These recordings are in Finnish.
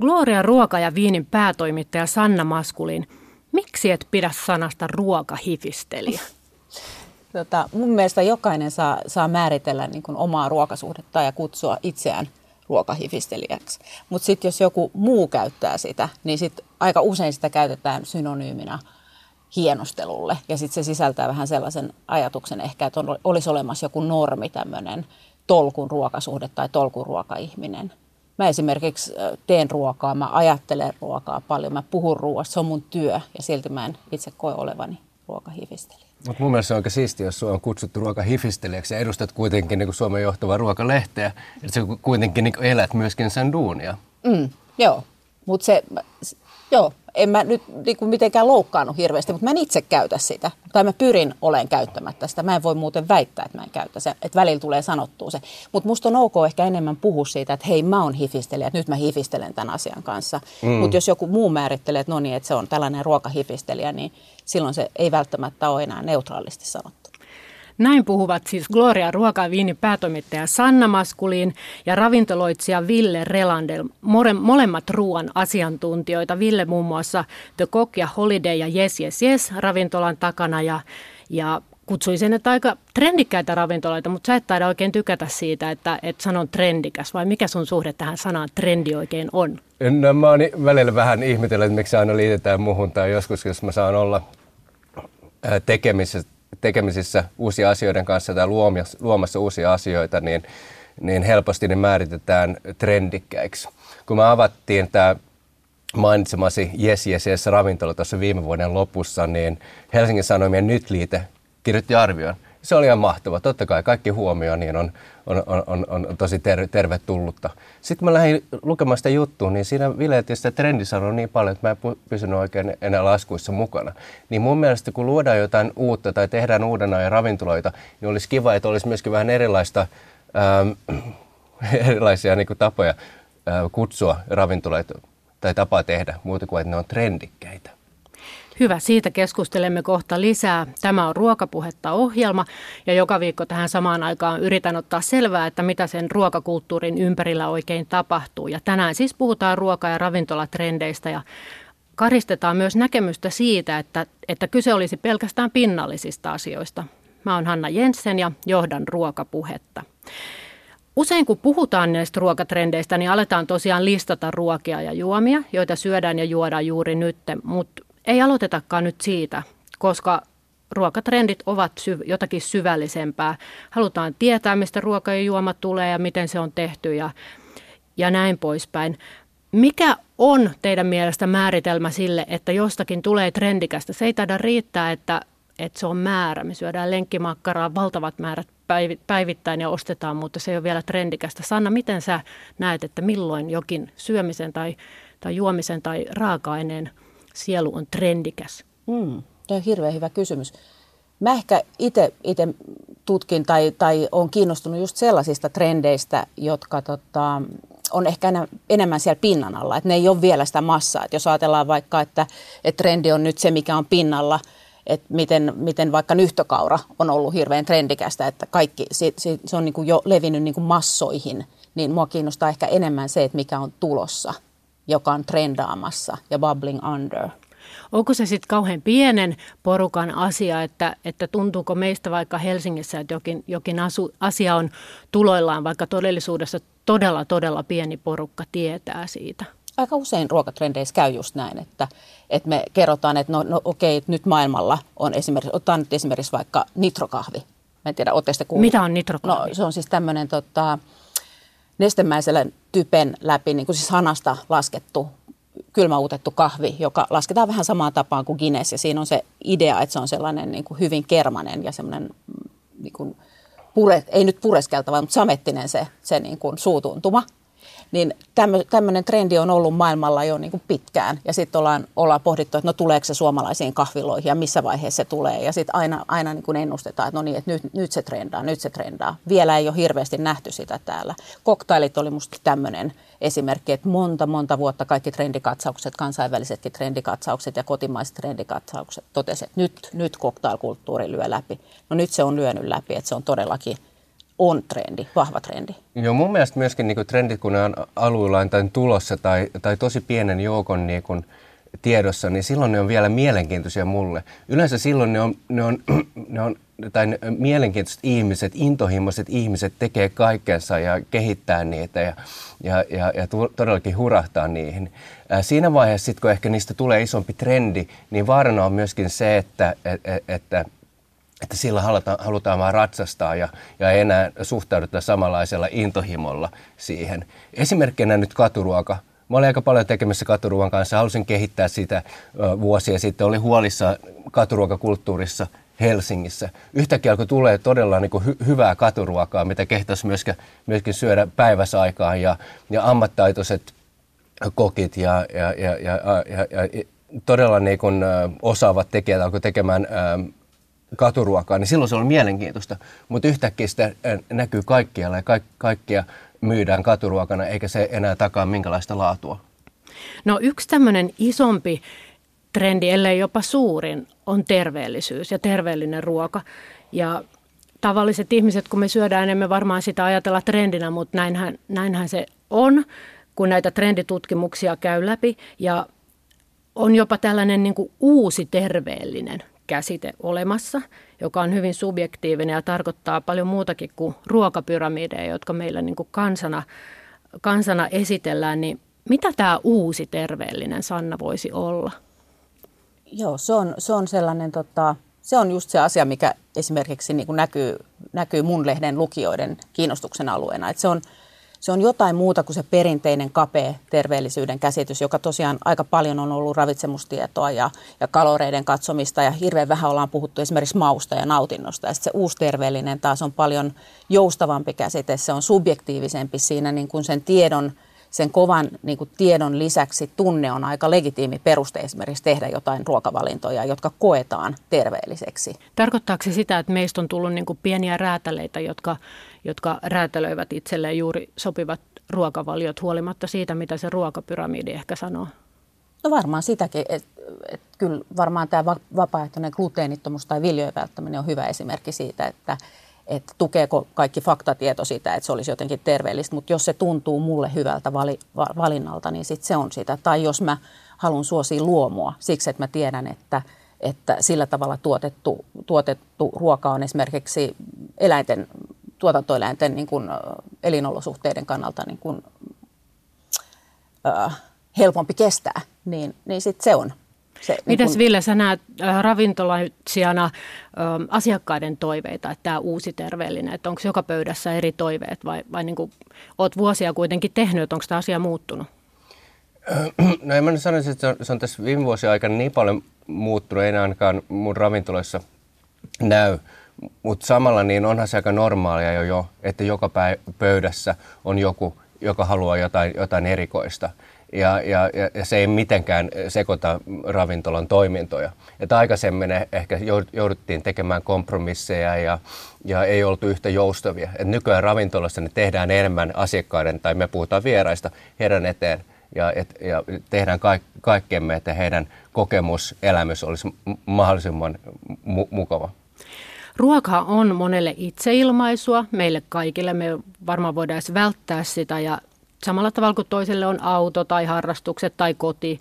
Gloria Ruoka ja Viinin päätoimittaja Sanna Maskulin. Miksi et pidä sanasta ruokahifistelijä? Tota, mun mielestä jokainen saa, saa määritellä niin kuin omaa ruokasuhdetta ja kutsua itseään ruokahifistelijäksi. Mutta sitten jos joku muu käyttää sitä, niin sit aika usein sitä käytetään synonyyminä hienostelulle. Ja sitten se sisältää vähän sellaisen ajatuksen ehkä, että on, olisi olemassa joku normi, tämmöinen tolkun ruokasuhde tai tolkun ruokaihminen. Mä esimerkiksi teen ruokaa, mä ajattelen ruokaa paljon, mä puhun ruoasta, se on mun työ ja silti mä en itse koe olevani ruokahifistelijä. Mutta mun mielestä se on aika siistiä, jos on kutsuttu ruokahifistelijäksi ja edustat kuitenkin niin Suomen johtavaa ruokalehteä, että sä kuitenkin niin elät myöskin sen duunia. Mm, joo, mutta se, joo, en mä nyt niin kuin mitenkään loukkaannut hirveästi, mutta mä en itse käytä sitä. Tai mä pyrin olen käyttämättä sitä. Mä en voi muuten väittää, että mä en käytä se. Että välillä tulee sanottua se. Mutta musta on ok ehkä enemmän puhua siitä, että hei mä oon hifistelijä, että nyt mä hifistelen tämän asian kanssa. Mm. Mutta jos joku muu määrittelee, että no niin, että se on tällainen ruokahifistelijä, niin silloin se ei välttämättä ole enää neutraalisti sanottu. Näin puhuvat siis Gloria Ruoka- Viinin päätoimittaja Sanna Maskuliin ja ravintoloitsija Ville Relandel, molemmat ruoan asiantuntijoita. Ville muun muassa The Cook ja Holiday ja Yes Yes Yes ravintolan takana ja, ja kutsuisin, että aika trendikkäitä ravintoloita, mutta sä et taida oikein tykätä siitä, että, että sanon trendikäs, vai mikä sun suhde tähän sanaan trendi oikein on? No, mä oon välillä vähän ihmetellyt, että miksi aina liitetään muhun tai joskus, jos mä saan olla tekemisissä tekemisissä uusia asioiden kanssa tai luomassa, luomassa uusia asioita, niin, niin helposti ne määritetään trendikkäiksi. Kun me avattiin tämä mainitsemasi Yes Yes Yes ravintola tuossa viime vuoden lopussa, niin Helsingin Sanomien Nyt-liite kirjoitti arvion – se oli ihan mahtava. Totta kai kaikki huomio niin on, on, on, on, on tosi ter- tervetullutta. Sitten mä lähdin lukemaan sitä juttua, niin siinä vileetti sitä trendisanoa niin paljon, että mä en pysynyt oikein enää laskuissa mukana. Niin mun mielestä kun luodaan jotain uutta tai tehdään uuden ajan ravintoloita, niin olisi kiva, että olisi myöskin vähän erilaista, ähm, erilaisia niin kuin tapoja äh, kutsua ravintoloita tai tapaa tehdä, muuta kuin että ne on trendikkäitä. Hyvä, siitä keskustelemme kohta lisää. Tämä on Ruokapuhetta ohjelma ja joka viikko tähän samaan aikaan yritän ottaa selvää, että mitä sen ruokakulttuurin ympärillä oikein tapahtuu. Ja tänään siis puhutaan ruoka- ja ravintolatrendeistä ja karistetaan myös näkemystä siitä, että, että kyse olisi pelkästään pinnallisista asioista. Mä oon Hanna Jensen ja johdan Ruokapuhetta. Usein kun puhutaan näistä ruokatrendeistä, niin aletaan tosiaan listata ruokia ja juomia, joita syödään ja juodaan juuri nyt, mutta ei aloitetakaan nyt siitä, koska ruokatrendit ovat syv- jotakin syvällisempää. Halutaan tietää, mistä ruoka ja juoma tulee ja miten se on tehty ja, ja näin poispäin. Mikä on teidän mielestä määritelmä sille, että jostakin tulee trendikästä? Se ei taida riittää, että, että se on määrä. Me syödään lenkkimakkaraa valtavat määrät päivittäin ja ostetaan, mutta se ei ole vielä trendikästä. Sanna, miten sä näet, että milloin jokin syömisen tai, tai juomisen tai raaka-aineen – sielu on trendikäs? Mm, tämä on hirveän hyvä kysymys. Mä ehkä itse tutkin tai, tai olen kiinnostunut just sellaisista trendeistä, jotka tota, on ehkä enemmän siellä pinnan alla. Että ne ei ole vielä sitä massaa. Et jos ajatellaan vaikka, että, että trendi on nyt se, mikä on pinnalla, että miten, miten vaikka nyhtökaura on ollut hirveän trendikästä, että kaikki, se, se, se on niin kuin jo levinnyt niin kuin massoihin, niin mua kiinnostaa ehkä enemmän se, että mikä on tulossa – joka on trendaamassa ja bubbling under. Onko se sitten kauhean pienen porukan asia, että, että tuntuuko meistä vaikka Helsingissä, että jokin, jokin asu, asia on tuloillaan, vaikka todellisuudessa todella, todella pieni porukka tietää siitä? Aika usein ruokatrendeissä käy just näin, että, että me kerrotaan, että no, no okei, okay, nyt maailmalla on esimerkiksi, ottaa nyt esimerkiksi vaikka nitrokahvi. Mä en tiedä, ootteko kuullut? Mitä on nitrokahvi? No se on siis tämmöinen tota, nestemäisellä typen läpi, niin kuin siis hanasta laskettu kylmäutettu kahvi, joka lasketaan vähän samaan tapaan kuin Guinness. Ja siinä on se idea, että se on sellainen niin kuin hyvin kermanen ja semmoinen niin kuin pure, ei nyt pureskeltava, mutta samettinen se, se niin kuin suutuntuma. Niin tämmöinen trendi on ollut maailmalla jo niin kuin pitkään. Ja sitten ollaan, ollaan pohdittu, että no tuleeko se suomalaisiin kahviloihin ja missä vaiheessa se tulee. Ja sitten aina, aina niin kuin ennustetaan, että no niin, että nyt, nyt se trendaa, nyt se trendaa. Vielä ei ole hirveästi nähty sitä täällä. Koktailit oli musta tämmöinen esimerkki, että monta, monta vuotta kaikki trendikatsaukset, kansainvälisetkin trendikatsaukset ja kotimaiset trendikatsaukset totesivat, että nyt, nyt koktailkulttuuri lyö läpi. No nyt se on lyönyt läpi, että se on todellakin on trendi, vahva trendi. Joo, mun mielestä myöskin niin trendit, kun ne on alueellaan tai tulossa tai, tai tosi pienen joukon niin kuin, tiedossa, niin silloin ne on vielä mielenkiintoisia mulle. Yleensä silloin ne on, ne on, ne on tai ne mielenkiintoiset ihmiset, intohimoiset ihmiset tekee kaikkensa ja kehittää niitä ja, ja, ja, ja todellakin hurahtaa niihin. Siinä vaiheessa, sit, kun ehkä niistä tulee isompi trendi, niin vaarana on myöskin se, että, et, et, että että sillä halutaan, halutaan vaan ratsastaa ja, ja ei enää suhtauduta samanlaisella intohimolla siihen. Esimerkkinä nyt katuruoka. Mä olin aika paljon tekemässä katuruokan kanssa, halusin kehittää sitä vuosia sitten. Olin huolissa katuruokakulttuurissa Helsingissä. Yhtäkkiä alkoi tulee todella niin kuin hy- hyvää katuruokaa, mitä kehtaisi myöskin, myöskin syödä päiväsaikaan ja, ja ammattaitoiset kokit ja, ja, ja, ja, ja, ja todella niin kuin, osaavat tekijät alkoi tekemään ö, katuruokaa, niin silloin se on mielenkiintoista. Mutta yhtäkkiä sitä näkyy kaikkialla ja kaik- kaikkia myydään katuruokana, eikä se enää takaa minkälaista laatua. No yksi tämmöinen isompi trendi, ellei jopa suurin, on terveellisyys ja terveellinen ruoka. Ja tavalliset ihmiset, kun me syödään, emme varmaan sitä ajatella trendinä, mutta näinhän, näinhän se on, kun näitä trenditutkimuksia käy läpi. Ja on jopa tällainen niin kuin uusi terveellinen käsite olemassa, joka on hyvin subjektiivinen ja tarkoittaa paljon muutakin kuin ruokapyramideja, jotka meillä niin kuin kansana, kansana esitellään. Niin mitä tämä uusi terveellinen Sanna voisi olla? Joo, se on, se on sellainen, tota, se on just se asia, mikä esimerkiksi niin kuin näkyy, näkyy mun lehden lukijoiden kiinnostuksen alueena. Et se on, se on jotain muuta kuin se perinteinen kapea terveellisyyden käsitys, joka tosiaan aika paljon on ollut ravitsemustietoa ja, ja kaloreiden katsomista ja hirveän vähän ollaan puhuttu esimerkiksi mausta ja nautinnosta. Ja sitten se uusi terveellinen taas on paljon joustavampi käsite, se on subjektiivisempi siinä niin kuin sen tiedon sen kovan niin kuin tiedon lisäksi tunne on aika legitiimi peruste esimerkiksi tehdä jotain ruokavalintoja, jotka koetaan terveelliseksi. Tarkoittaako se sitä, että meistä on tullut niin kuin pieniä räätäleitä, jotka, jotka räätälöivät itselleen juuri sopivat ruokavaliot huolimatta siitä, mitä se ruokapyramidi ehkä sanoo? No varmaan sitäkin, että et kyllä varmaan tämä vapaaehtoinen gluteenittomuus tai viljojen välttäminen on hyvä esimerkki siitä, että että tukeeko kaikki faktatieto sitä, että se olisi jotenkin terveellistä, mutta jos se tuntuu mulle hyvältä vali, va, valinnalta, niin sit se on sitä. Tai jos mä haluan suosia luomua siksi, että mä tiedän, että, että sillä tavalla tuotettu, tuotettu ruoka on esimerkiksi eläinten, tuotantoeläinten niin kuin, elinolosuhteiden kannalta niin kuin, äh, helpompi kestää, niin, niin sitten se on se, niin Mites niin kun... Ville, sä näet ravintolaitsijana äh, asiakkaiden toiveita, että tämä uusi terveellinen, että onko joka pöydässä eri toiveet vai, vai niin kuin, oot vuosia kuitenkin tehnyt, että onko tämä asia muuttunut? No en mä sanoisi, että se on, se on tässä viime vuosien aikana niin paljon muuttunut, ei ainakaan mun ravintoloissa näy. Mutta samalla niin onhan se aika normaalia jo, jo että joka pöydässä on joku, joka haluaa jotain, jotain erikoista ja, ja, ja se ei mitenkään sekoita ravintolan toimintoja. Että aikaisemmin ehkä jouduttiin tekemään kompromisseja ja, ja ei oltu yhtä joustavia. Et nykyään ravintolassa ne tehdään enemmän asiakkaiden, tai me puhutaan vieraista, heidän eteen ja, et, ja tehdään kaik, kaikkemme, että heidän kokemuselämys olisi mahdollisimman mu- mukava. Ruoka on monelle itseilmaisua, meille kaikille. Me varmaan voidaan välttää sitä ja samalla tavalla kuin toiselle on auto tai harrastukset tai koti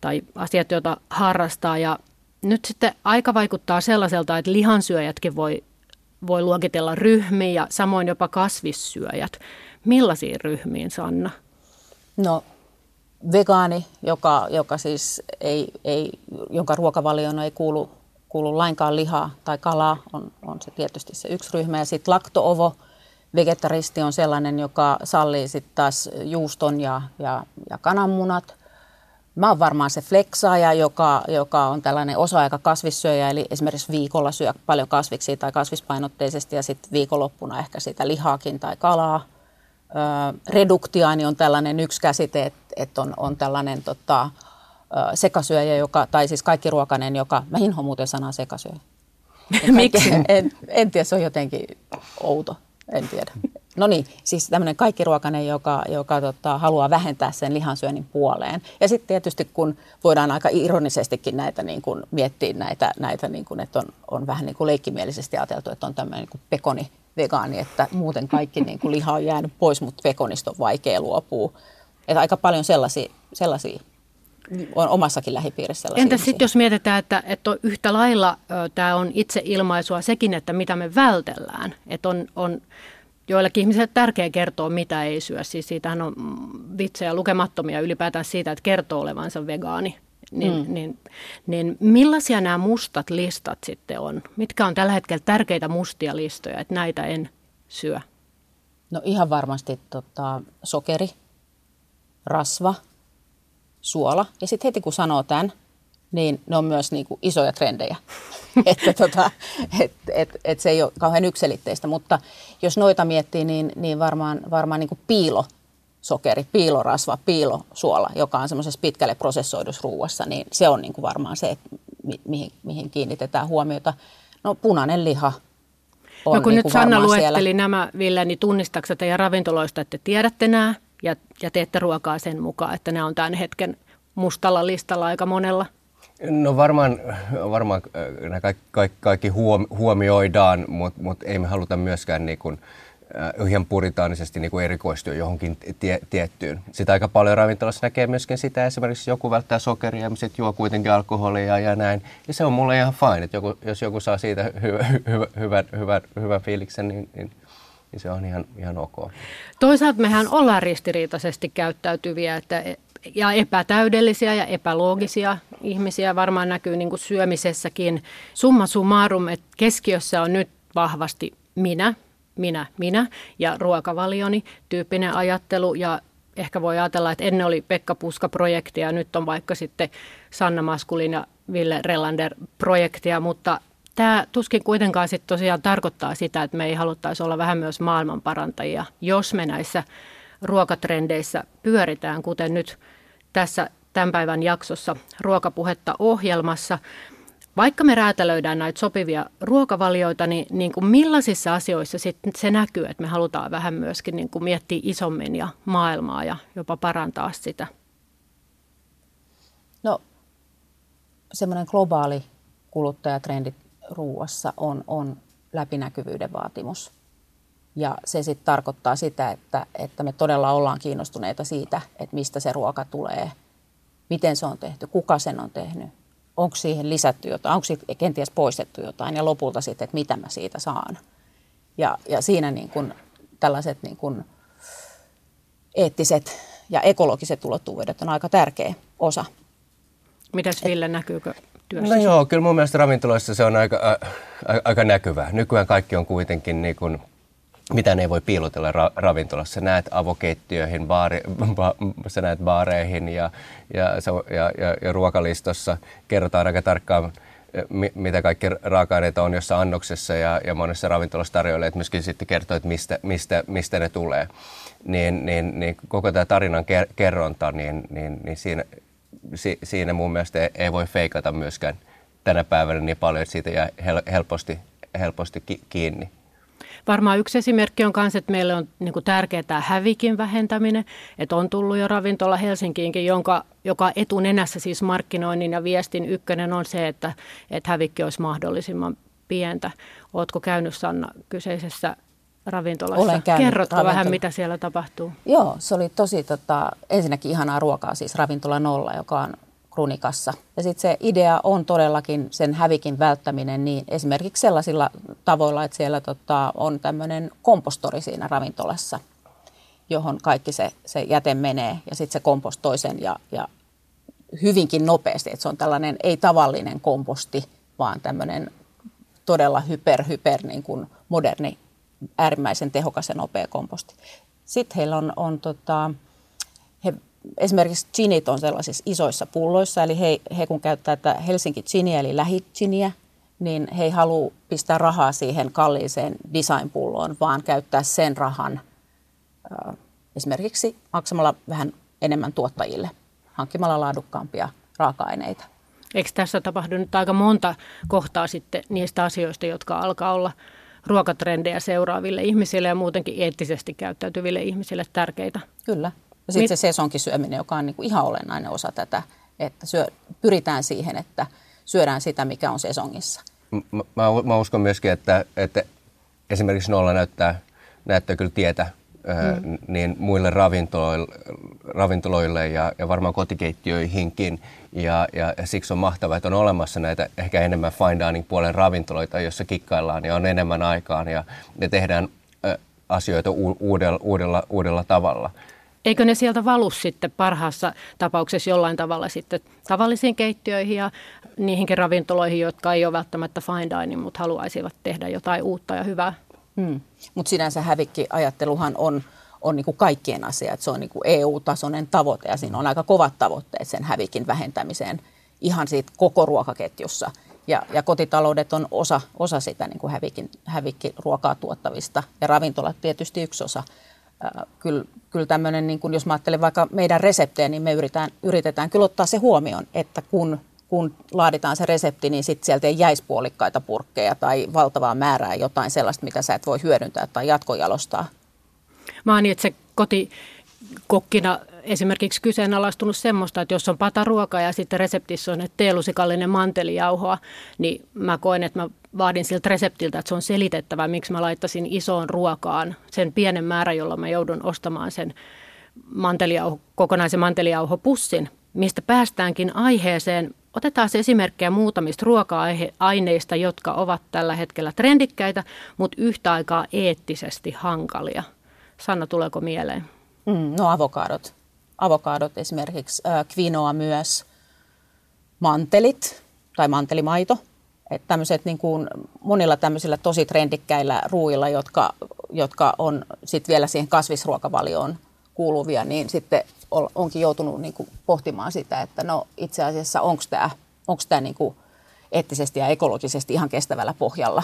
tai asiat, joita harrastaa. Ja nyt sitten aika vaikuttaa sellaiselta, että lihansyöjätkin voi, voi luokitella ryhmiin ja samoin jopa kasvissyöjät. Millaisiin ryhmiin, Sanna? No vegaani, joka, joka siis ei, ei, jonka ruokavalioon ei kuulu, kuulu lainkaan lihaa tai kalaa, on, on se tietysti se yksi ryhmä. Ja sitten laktoovo, Vegetaristi on sellainen, joka sallii sitten taas juuston ja, ja, ja kananmunat. Mä oon varmaan se flexaaja, joka, joka on tällainen osa-aika kasvissyöjä, eli esimerkiksi viikolla syö paljon kasviksi tai kasvispainotteisesti ja sitten viikonloppuna ehkä sitä lihaakin tai kalaa. Reduktiaani on tällainen yksi käsite, että et on, on tällainen tota, sekasyöjä, joka, tai siis kaikki ruokainen, joka, mä inhoan muuten sanaa sekasyöjä. Miksi? En, en tiedä, se on jotenkin outo en tiedä. No niin, siis tämmöinen kaikkiruokainen, joka, joka tota, haluaa vähentää sen lihansyönnin puoleen. Ja sitten tietysti kun voidaan aika ironisestikin näitä niin kuin, miettiä näitä, näitä niin kuin, että on, on vähän niin kuin leikkimielisesti ajateltu, että on tämmöinen niin kuin pekoni, vegaani, että muuten kaikki niin kuin liha on jäänyt pois, mutta veganista on vaikea luopua. Että aika paljon sellaisia, sellaisia on omassakin lähipiirissä. Entä sitten jos mietitään, että, että on yhtä lailla tämä on itse ilmaisua sekin, että mitä me vältellään. Että on, on joillekin ihmisille tärkeää kertoa, mitä ei syö. Siis siitähän on vitsejä lukemattomia ylipäätään siitä, että kertoo olevansa vegaani. Niin, mm. niin, niin millaisia nämä mustat listat sitten on? Mitkä on tällä hetkellä tärkeitä mustia listoja, että näitä en syö? No ihan varmasti tota, sokeri, rasva, suola. Ja sitten heti kun sanoo tämän, niin ne on myös niin kuin isoja trendejä. että tota, et, et, et se ei ole kauhean ykselitteistä, mutta jos noita miettii, niin, niin varmaan, varmaan niin kuin piilo sokeri, piilorasva, piilosuola, joka on semmoisessa pitkälle prosessoidussa ruuassa, niin se on niin kuin varmaan se, että mi- mihin, mihin kiinnitetään huomiota. No punainen liha on No kun niin nyt Sanna luetteli siellä. nämä, Ville, niin tunnistaako teidän ravintoloista, että te tiedätte nämä ja, ja teette ruokaa sen mukaan, että nämä on tämän hetken mustalla listalla aika monella? No varmaan, varmaan äh, nämä kaikki, kaikki, kaikki huomioidaan, mutta mut ei me haluta myöskään niin kuin, äh, ihan puritaanisesti niin erikoistua johonkin tie, tiettyyn. Sitä aika paljon ravintolassa näkee myöskin sitä, esimerkiksi joku välttää sokeria ja sitten juo kuitenkin alkoholia ja näin. Ja se on mulle ihan fine, että joku, jos joku saa siitä hyvä, hyvä, hyvän, hyvän, hyvän fiiliksen, niin, niin niin se on ihan, ihan ok. Toisaalta mehän ollaan ristiriitaisesti käyttäytyviä että, ja epätäydellisiä ja epäloogisia ihmisiä varmaan näkyy niin kuin syömisessäkin. Summa summarum, että keskiössä on nyt vahvasti minä, minä, minä ja ruokavalioni tyyppinen ajattelu ja ehkä voi ajatella, että ennen oli Pekka Puska-projekti ja nyt on vaikka sitten Sanna Maskulin ja Ville Rellander projektia, mutta Tämä tuskin kuitenkaan sitten tosiaan tarkoittaa sitä, että me ei haluttaisi olla vähän myös maailmanparantajia, jos me näissä ruokatrendeissä pyöritään, kuten nyt tässä tämän päivän jaksossa ruokapuhetta ohjelmassa. Vaikka me räätälöidään näitä sopivia ruokavalioita, niin, niin kuin millaisissa asioissa sitten se näkyy, että me halutaan vähän myöskin niin kuin miettiä isommin ja maailmaa ja jopa parantaa sitä? No semmoinen globaali kuluttajatrendi ruuassa on, on läpinäkyvyyden vaatimus. Ja se sitten tarkoittaa sitä, että, että me todella ollaan kiinnostuneita siitä, että mistä se ruoka tulee, miten se on tehty, kuka sen on tehnyt, onko siihen lisätty jotain, onko siitä kenties poistettu jotain ja lopulta sitten, että mitä mä siitä saan. Ja, ja siinä niin kun tällaiset niin kun eettiset ja ekologiset ulottuvuudet on aika tärkeä osa. Mitäs Ville, näkyykö työssä? No joo, kyllä mun mielestä ravintoloissa se on aika, a, aika näkyvää. Nykyään kaikki on kuitenkin niin kuin, mitä ne voi piilotella ra- ravintolassa. Sä näet avokeittiöihin, baari, ba, sä näet baareihin ja, ja, ja, ja, ja ruokalistossa kerrotaan aika tarkkaan, mitä kaikki raaka-aineita on jossa annoksessa ja, ja monessa ravintolassa tarjoilee, että myöskin sitten kertoo, että mistä, mistä, mistä ne tulee. Niin, niin, niin koko tämä tarinan kerronta, niin, niin, niin siinä, si, siinä mun mielestä ei, ei voi feikata myöskään tänä päivänä niin paljon, että siitä jää hel, helposti, helposti ki, kiinni. Varmaan yksi esimerkki on myös, että meille on niin kuin tärkeää tämä hävikin vähentäminen. Että on tullut jo ravintola Helsinkiinkin, jonka, joka etunenässä siis markkinoinnin ja viestin ykkönen on se, että, että hävikki olisi mahdollisimman pientä. Oletko käynyt Sanna kyseisessä ravintolassa? Olen käynyt Kerrotko ravintola. vähän, mitä siellä tapahtuu? Joo, se oli tosi tota, ensinnäkin ihanaa ruokaa, siis ravintola nolla, joka on krunikassa. Ja sitten se idea on todellakin sen hävikin välttäminen niin esimerkiksi sellaisilla tavoilla, että siellä tota, on tämmöinen kompostori siinä ravintolassa, johon kaikki se, se jäte menee ja sitten se kompostoi sen ja, ja hyvinkin nopeasti. Että se on tällainen ei tavallinen komposti, vaan tämmöinen todella hyper, hyper niin kuin moderni, äärimmäisen tehokas ja nopea komposti. Sitten heillä on, on tota, he esimerkiksi ginit on sellaisissa isoissa pulloissa, eli he, he kun käyttää tätä Helsinki giniä, eli lähiginiä, niin he ei halua pistää rahaa siihen kalliiseen designpulloon, vaan käyttää sen rahan esimerkiksi maksamalla vähän enemmän tuottajille, hankkimalla laadukkaampia raaka-aineita. Eikö tässä tapahdu nyt aika monta kohtaa sitten niistä asioista, jotka alkaa olla ruokatrendejä seuraaville ihmisille ja muutenkin eettisesti käyttäytyville ihmisille tärkeitä? Kyllä. Ja sitten se sesonkisyöminen, joka on niin kuin ihan olennainen osa tätä, että syö, pyritään siihen, että syödään sitä, mikä on sesongissa. Mä, mä uskon myöskin, että, että esimerkiksi nolla näyttää, näyttää kyllä tietä mm. niin muille ravintoloille, ravintoloille ja, ja varmaan kotikeittiöihinkin. Ja, ja, ja siksi on mahtavaa, että on olemassa näitä ehkä enemmän fine dining puolen ravintoloita, joissa kikkaillaan ja on enemmän aikaan ja ne tehdään asioita uudella, uudella, uudella tavalla. Eikö ne sieltä valu sitten parhaassa tapauksessa jollain tavalla sitten tavallisiin keittiöihin ja niihinkin ravintoloihin, jotka ei ole välttämättä fine dining, mutta haluaisivat tehdä jotain uutta ja hyvää? Hmm. Mutta sinänsä hävikkiajatteluhan on, on niin kuin kaikkien asia, että se on niin kuin EU-tasoinen tavoite ja siinä on aika kovat tavoitteet sen hävikin vähentämiseen ihan siitä koko ruokaketjussa. Ja, ja kotitaloudet on osa, osa sitä niin kuin hävikin, hävikkiruokaa tuottavista ja ravintolat tietysti yksi osa. Kyllä, kyllä tämmöinen, niin kuin jos mä ajattelen vaikka meidän reseptejä, niin me yritetään, yritetään kyllä ottaa se huomioon, että kun kun laaditaan se resepti, niin sitten sieltä ei jäisi puolikkaita purkkeja tai valtavaa määrää jotain sellaista, mitä sä et voi hyödyntää tai jatkojalostaa. Mä oon itse kotikokkina esimerkiksi kyseenalaistunut semmoista, että jos on pataruoka ja sitten reseptissä on teelusikallinen mantelijauhoa, niin mä koen, että mä vaadin siltä reseptiltä, että se on selitettävä, miksi mä laittasin isoon ruokaan sen pienen määrän, jolla mä joudun ostamaan sen mantelijauho, kokonaisen mantelijauhopussin, mistä päästäänkin aiheeseen Otetaan esimerkkejä muutamista ruoka-aineista, jotka ovat tällä hetkellä trendikkäitä, mutta yhtä aikaa eettisesti hankalia. Sanna, tuleeko mieleen? Mm, no avokadot. Avokadot esimerkiksi, äh, quinoa myös, mantelit tai mantelimaito. Että tämmöiset niin kuin monilla tämmöisillä tosi trendikkäillä ruuilla, jotka, jotka on sitten vielä siihen kasvisruokavalioon kuuluvia, niin sitten onkin joutunut niin kuin pohtimaan sitä, että no itse asiassa onko tämä onko tämä niin kuin eettisesti ja ekologisesti ihan kestävällä pohjalla.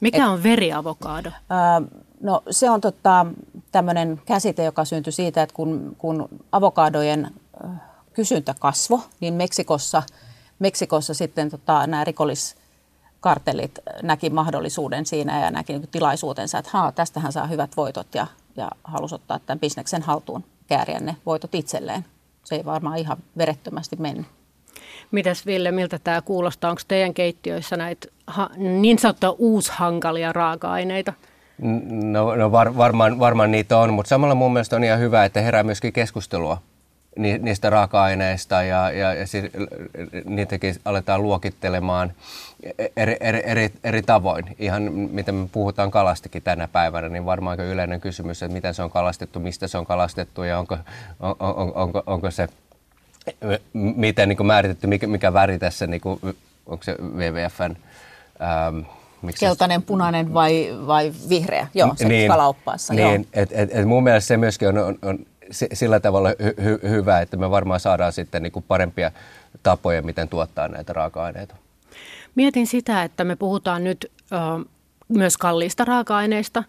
Mikä Et, on veriavokaado? Ää, no se on tota, tämmöinen käsite, joka syntyi siitä, että kun, kun avokadojen kysyntä kasvo, niin Meksikossa, Meksikossa sitten tota, nämä rikolliskartellit näki mahdollisuuden siinä ja näki niin tilaisuutensa, että haa, tästähän saa hyvät voitot ja, ja halusi ottaa tämän bisneksen haltuun kääriä ne voitot itselleen. Se ei varmaan ihan verettömästi mennyt. Mitäs Ville, miltä tämä kuulostaa? Onko teidän keittiöissä näitä ha, niin sanottuja uushankalia raaka-aineita? No, no var, varmaan, varmaan niitä on, mutta samalla mun mielestä on ihan hyvä, että herää myöskin keskustelua niistä raaka-aineista ja, ja, ja siis, niitäkin aletaan luokittelemaan eri, eri, eri, eri tavoin. Ihan mitä me puhutaan kalastakin tänä päivänä, niin varmaan aika yleinen kysymys, että miten se on kalastettu, mistä se on kalastettu ja onko, on, on, onko, onko se miten niin määritetty, mikä, mikä väri tässä, niin kuin, onko se WWFn... Ähm, miksi Keltainen, se... punainen vai, vai vihreä? Joo, se niin, kalaoppaassa. Niin, et, et, et mun mielestä se myöskin on, on, on sillä tavalla hy, hy, hyvä, että me varmaan saadaan sitten niin kuin parempia tapoja, miten tuottaa näitä raaka-aineita. Mietin sitä, että me puhutaan nyt ö, myös kalliista raaka-aineista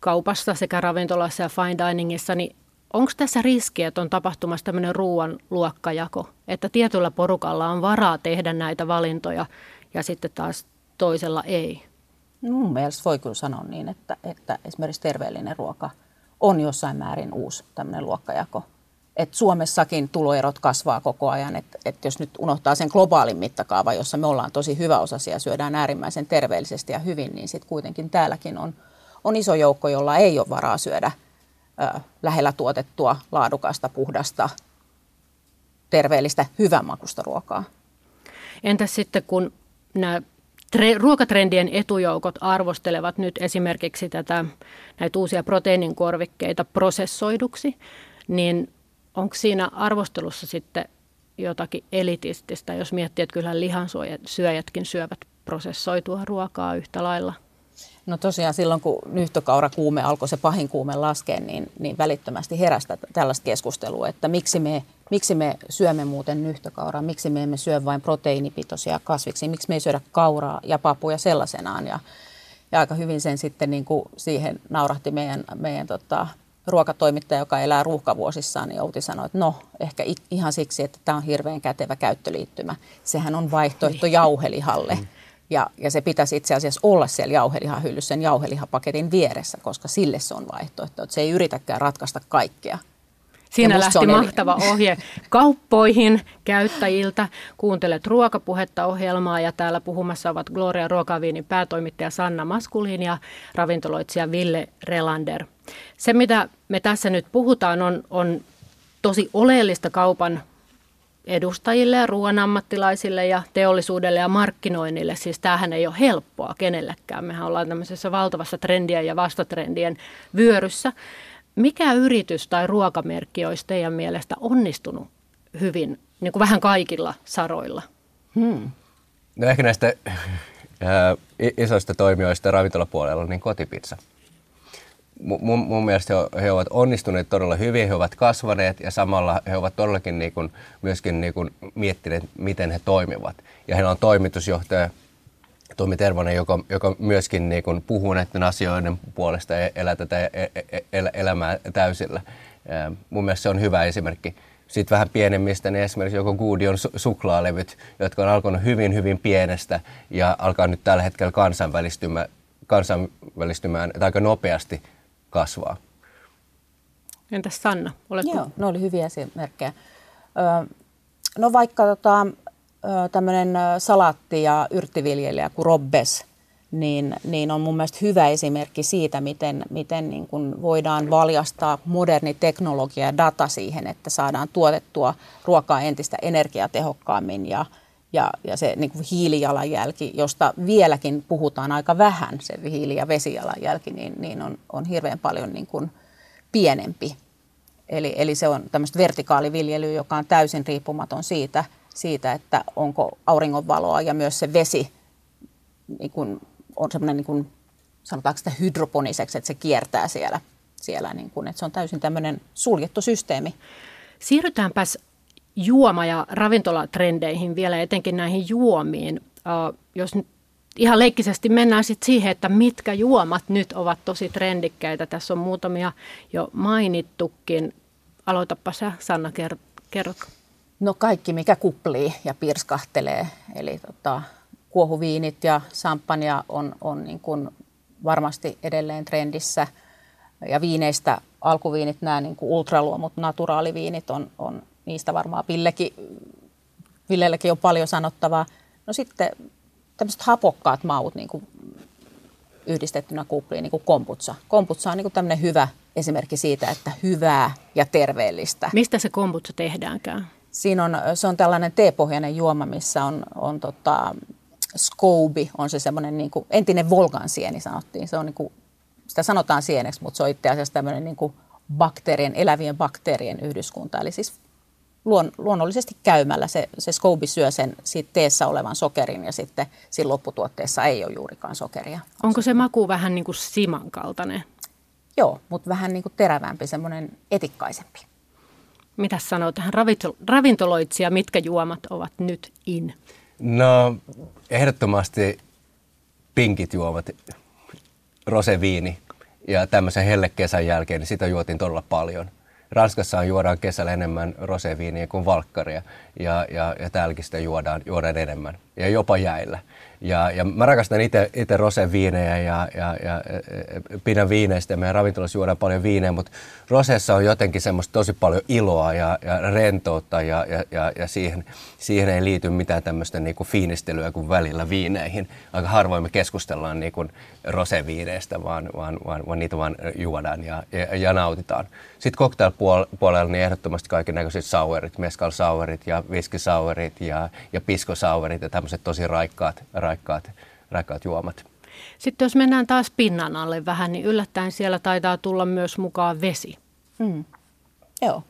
kaupassa sekä ravintolassa ja fine diningissa, niin Onko tässä riski, että on tapahtumassa tämmöinen ruoan luokkajako, että tietyllä porukalla on varaa tehdä näitä valintoja ja sitten taas toisella ei? Mun mielestä voi kyllä sanoa niin, että, että esimerkiksi terveellinen ruoka on jossain määrin uusi tämmöinen luokkajako. Et Suomessakin tuloerot kasvaa koko ajan, että et jos nyt unohtaa sen globaalin mittakaava, jossa me ollaan tosi hyväosaisia, syödään äärimmäisen terveellisesti ja hyvin, niin sitten kuitenkin täälläkin on, on iso joukko, jolla ei ole varaa syödä – lähellä tuotettua, laadukasta, puhdasta, terveellistä, hyvänmakusta ruokaa. Entäs sitten kun nämä tre- ruokatrendien etujoukot arvostelevat nyt esimerkiksi tätä, näitä uusia proteiininkorvikkeita prosessoiduksi, niin onko siinä arvostelussa sitten jotakin elitististä, jos miettii, että kyllähän lihansyöjätkin syövät prosessoitua ruokaa yhtä lailla? No tosiaan silloin, kun nyhtökaurakuume alkoi se pahin kuume laskea, niin, niin välittömästi herästä tällaista keskustelua, että miksi me, miksi me syömme muuten nyhtökauraa, miksi me emme syö vain proteiinipitoisia kasviksi, miksi me ei syödä kauraa ja papuja sellaisenaan. Ja, ja aika hyvin sen sitten niin kuin siihen naurahti meidän, meidän tota, ruokatoimittaja, joka elää ruuhkavuosissaan, niin Outi sanoi, että no, ehkä ihan siksi, että tämä on hirveän kätevä käyttöliittymä. Sehän on vaihtoehto niin. jauhelihalle. Mm. Ja, ja se pitäisi itse asiassa olla siellä jauhelihahyllyssä sen jauhelihapaketin vieressä, koska sille se on vaihtoehto. Että se ei yritäkään ratkaista kaikkea. Siinä lähti mahtava eri... ohje kauppoihin käyttäjiltä. Kuuntelet ruokapuhetta ohjelmaa ja täällä puhumassa ovat Gloria Ruokaviinin päätoimittaja Sanna Maskulin ja ravintoloitsija Ville Relander. Se, mitä me tässä nyt puhutaan, on, on tosi oleellista kaupan edustajille ja ruoan ammattilaisille ja teollisuudelle ja markkinoinnille. Siis tämähän ei ole helppoa kenellekään. Mehän ollaan tämmöisessä valtavassa trendien ja vastatrendien vyöryssä. Mikä yritys tai ruokamerkki olisi teidän mielestä onnistunut hyvin, niin kuin vähän kaikilla saroilla? Hmm. No ehkä näistä äh, isoista toimijoista ravintolapuolella, niin kotipizza mun, mun mielestä he, he ovat onnistuneet todella hyvin, he ovat kasvaneet ja samalla he ovat todellakin niin kuin, myöskin niin kuin miettineet, miten he toimivat. Ja heillä on toimitusjohtaja Tomi Tervonen, joka, joka myöskin niin kuin puhuu näiden asioiden puolesta ja elää tätä e, e, el, elämää täysillä. Ja mun mielestä se on hyvä esimerkki. Sitten vähän pienemmistä, niin esimerkiksi joko Goodion su- suklaalevyt, jotka on alkanut hyvin, hyvin pienestä ja alkaa nyt tällä hetkellä kansainvälistymään, kansainvälistymään aika nopeasti kasvaa. Entäs Sanna, oletko? Joo, ne oli hyviä esimerkkejä. no vaikka tota, tämmöinen salaatti- ja yrttiviljelijä kuin Robbes, niin, niin on mun mielestä hyvä esimerkki siitä, miten, miten niin kuin voidaan valjastaa moderni teknologia ja data siihen, että saadaan tuotettua ruokaa entistä energiatehokkaammin ja, ja, ja se niin kuin hiilijalanjälki, josta vieläkin puhutaan aika vähän, se hiili- ja vesijalanjälki, niin, niin on, on hirveän paljon niin kuin pienempi. Eli, eli se on tämmöistä vertikaaliviljelyä, joka on täysin riippumaton siitä, siitä että onko auringonvaloa ja myös se vesi niin kuin, on semmoinen, niin sanotaanko sitä hydroponiseksi, että se kiertää siellä, siellä niin kuin, että se on täysin tämmöinen suljettu systeemi. Siirrytäänpäs juoma- ja ravintolatrendeihin vielä, etenkin näihin juomiin. Jos ihan leikkisesti mennään sitten siihen, että mitkä juomat nyt ovat tosi trendikkäitä. Tässä on muutamia jo mainittukin. Aloitapa sä, Sanna, kerrotko? No kaikki, mikä kuplii ja pirskahtelee. Eli tota, kuohuviinit ja sampania on, on niin kuin varmasti edelleen trendissä. Ja viineistä alkuviinit, nämä niin kuin ultraluomut, naturaaliviinit on, on niistä varmaan Villekin, Villellekin on paljon sanottavaa. No sitten tämmöiset hapokkaat maut niin kuin yhdistettynä kupliin, niin kuin komputsa. Komputsa on niin kuin tämmöinen hyvä esimerkki siitä, että hyvää ja terveellistä. Mistä se komputsa tehdäänkään? Siinä on, se on tällainen teepohjainen juoma, missä on, on tota, Scoby, on se semmoinen niin kuin, entinen Volgan sieni sanottiin. Se on niin kuin, sitä sanotaan sieneksi, mutta se on itse asiassa tämmöinen niin kuin bakteerien, elävien bakteerien yhdyskunta. Eli siis luon, luonnollisesti käymällä se, se Scoby syö sen siitä teessä olevan sokerin ja sitten siinä lopputuotteessa ei ole juurikaan sokeria. Onko se maku vähän niin kuin siman kaltainen? Joo, mutta vähän niin kuin terävämpi, semmoinen etikkaisempi. Mitä sanoo tähän ravintoloitsija, mitkä juomat ovat nyt in? No ehdottomasti pinkit juomat, roseviini ja tämmöisen hellekesän jälkeen, niin sitä juotiin todella paljon – Ranskassa juodaan kesällä enemmän roseviiniä kuin valkkaria ja, ja, ja täälläkin sitä juodaan, juodaan enemmän ja jopa jäillä. Ja, ja mä rakastan itse roseviinejä ja, ja, ja pidän viineistä ja meidän ravintolassa juodaan paljon viinejä, mutta rosessa on jotenkin semmoista tosi paljon iloa ja, ja rentoutta ja, ja, ja, ja siihen, siihen ei liity mitään tämmöistä niinku fiinistelyä kuin välillä viineihin. Aika harvoin me keskustellaan niinku roseviineistä, vaan, vaan, vaan, vaan niitä vaan juodaan ja, ja, ja nautitaan. Sitten cocktail-puolella niin ehdottomasti kaiken näköiset sauerit, mescal sauerit ja whisky sauerit ja, ja pisco sauerit ja tämmöiset tosi raikkaat, raikkaat, raikkaat juomat. Sitten jos mennään taas pinnan alle vähän, niin yllättäen siellä taitaa tulla myös mukaan vesi. Mm. Joo.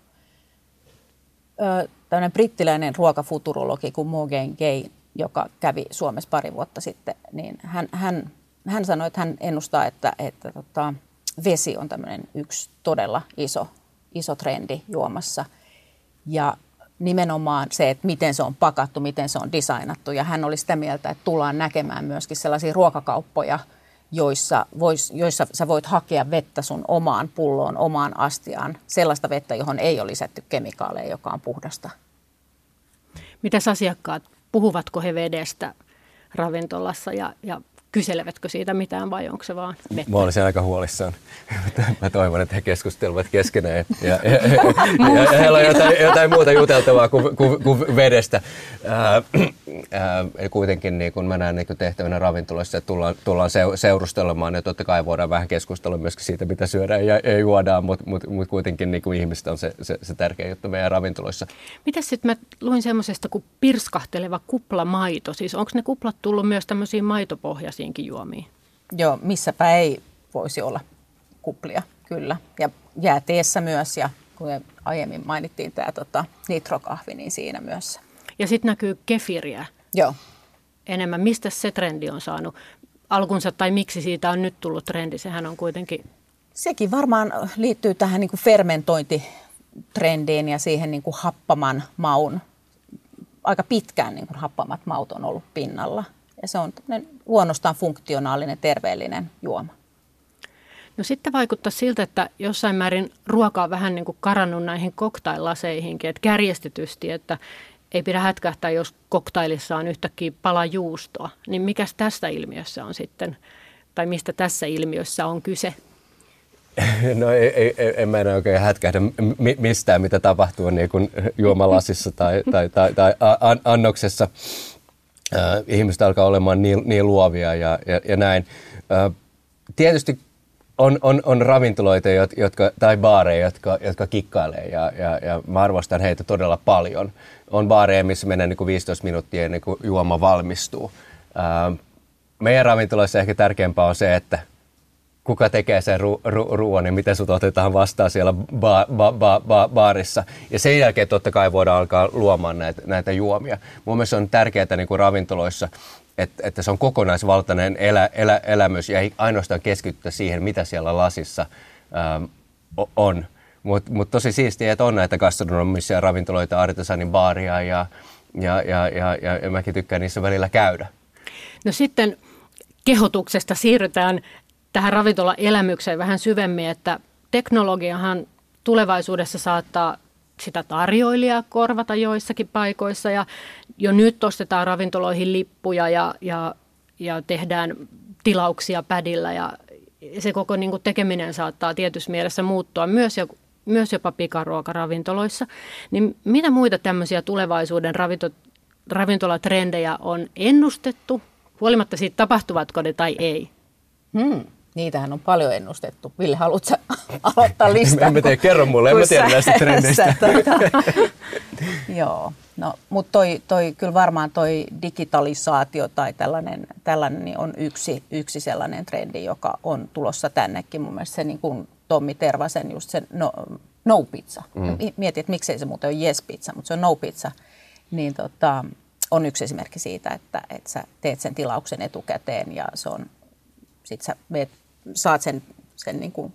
Ö, tämmöinen brittiläinen ruokafuturologi kuin Morgan Gay, joka kävi Suomessa pari vuotta sitten, niin hän, hän, hän sanoi, että hän ennustaa, että, että tota, vesi on tämmöinen yksi todella iso, iso trendi juomassa. Ja nimenomaan se, että miten se on pakattu, miten se on designattu. Ja hän oli sitä mieltä, että tullaan näkemään myöskin sellaisia ruokakauppoja, joissa, vois, joissa sä voit hakea vettä sun omaan pulloon, omaan astiaan. Sellaista vettä, johon ei ole lisätty kemikaaleja, joka on puhdasta. Mitäs asiakkaat, puhuvatko he vedestä ravintolassa ja, ja kyselevätkö siitä mitään vai onko se vaan vettä? Mä olisin aika huolissaan. Mä toivon, että he keskustelevat keskenään ja, ja, ja, ja, heillä on jotain, jotain muuta juteltavaa kuin, kuin, kuin vedestä. Ää, ää, kuitenkin niin kun mä näen niin tehtävänä ravintoloissa, että tullaan, tullaan seurustelemaan ja totta kai voidaan vähän keskustella myöskin siitä, mitä syödään ja, ja juodaan, mutta mut, mut kuitenkin niin kuin ihmistä on se, se, se tärkeä juttu meidän ravintoloissa. Mitä sitten mä luin semmoisesta kuin pirskahteleva kuplamaito, siis onko ne kuplat tullut myös tämmöisiin maitopohjaisiin tällaisiinkin juomiin. Joo, missäpä ei voisi olla kuplia, kyllä. Ja jääteessä myös ja kun aiemmin mainittiin tämä tota, nitrokahvi, niin siinä myös. Ja sitten näkyy kefiriä. Joo. Enemmän. Mistä se trendi on saanut alkunsa tai miksi siitä on nyt tullut trendi? Sehän on kuitenkin... Sekin varmaan liittyy tähän niin kuin fermentointitrendiin ja siihen niin kuin happaman maun. Aika pitkään niin kuin happamat maut on ollut pinnalla. Ja se on luonnostaan funktionaalinen, terveellinen juoma. No sitten vaikuttaa siltä, että jossain määrin ruoka on vähän niin kuin karannut näihin koktaillaseihinkin, että kärjestetysti, että ei pidä hätkähtää, jos koktailissa on yhtäkkiä pala juustoa. Niin mikäs tässä ilmiössä on sitten, tai mistä tässä ilmiössä on kyse? No ei, ei, ei, en mä enää oikein hätkähdä mistään, mitä tapahtuu niin kuin juomalasissa tai, tai, tai, tai annoksessa ihmiset alkaa olemaan niin, niin luovia ja, ja, ja näin. Tietysti on, on, on ravintoloita jotka, tai baareja, jotka, jotka kikkailee ja, ja, ja mä arvostan heitä todella paljon. On baareja, missä mennään niin kuin 15 minuuttia ennen kuin juoma valmistuu. Meidän ravintoloissa ehkä tärkeämpää on se, että kuka tekee sen ru- ru- ruoan ja miten sut otetaan vastaan siellä ba- ba- ba- ba- baarissa. Ja sen jälkeen totta kai voidaan alkaa luomaan näitä, näitä juomia. Mun mielestä on tärkeää niin kuin ravintoloissa, että, että se on kokonaisvaltainen elä, elä, elämys ja ei ainoastaan keskittyä siihen, mitä siellä lasissa ähm, on. Mutta mut tosi siistiä, että on näitä gastronomisia ravintoloita, artesanin baaria ja, ja, ja, ja, ja, ja mäkin tykkään niissä välillä käydä. No sitten kehotuksesta siirrytään tähän ravintolaelämykseen vähän syvemmin, että teknologiahan tulevaisuudessa saattaa sitä tarjoilijaa korvata joissakin paikoissa ja jo nyt ostetaan ravintoloihin lippuja ja, ja, ja tehdään tilauksia pädillä ja se koko niin kuin tekeminen saattaa tietyssä mielessä muuttua myös, jo, myös jopa pikaruokaravintoloissa. Niin mitä muita tämmöisiä tulevaisuuden ravinto, ravintolatrendejä on ennustettu, huolimatta siitä tapahtuvatko ne tai ei? Hmm. Niitähän on paljon ennustettu. Ville, haluatko aloittaa listaa? Emme tee, kerro mulle, en mä tiedä näistä trendeistä. Tota, joo, no, mutta toi, toi, kyllä varmaan toi digitalisaatio tai tällainen, tällainen niin on yksi, yksi sellainen trendi, joka on tulossa tännekin. Mun mielestä se niin kuin Tommi Tervasen just se no, no pizza. Mm. Mietin, että miksei se muuten ole yes pizza, mutta se on no pizza. Niin tota, on yksi esimerkki siitä, että, että sä teet sen tilauksen etukäteen ja se on, sit sä meet saat sen, sen niin kuin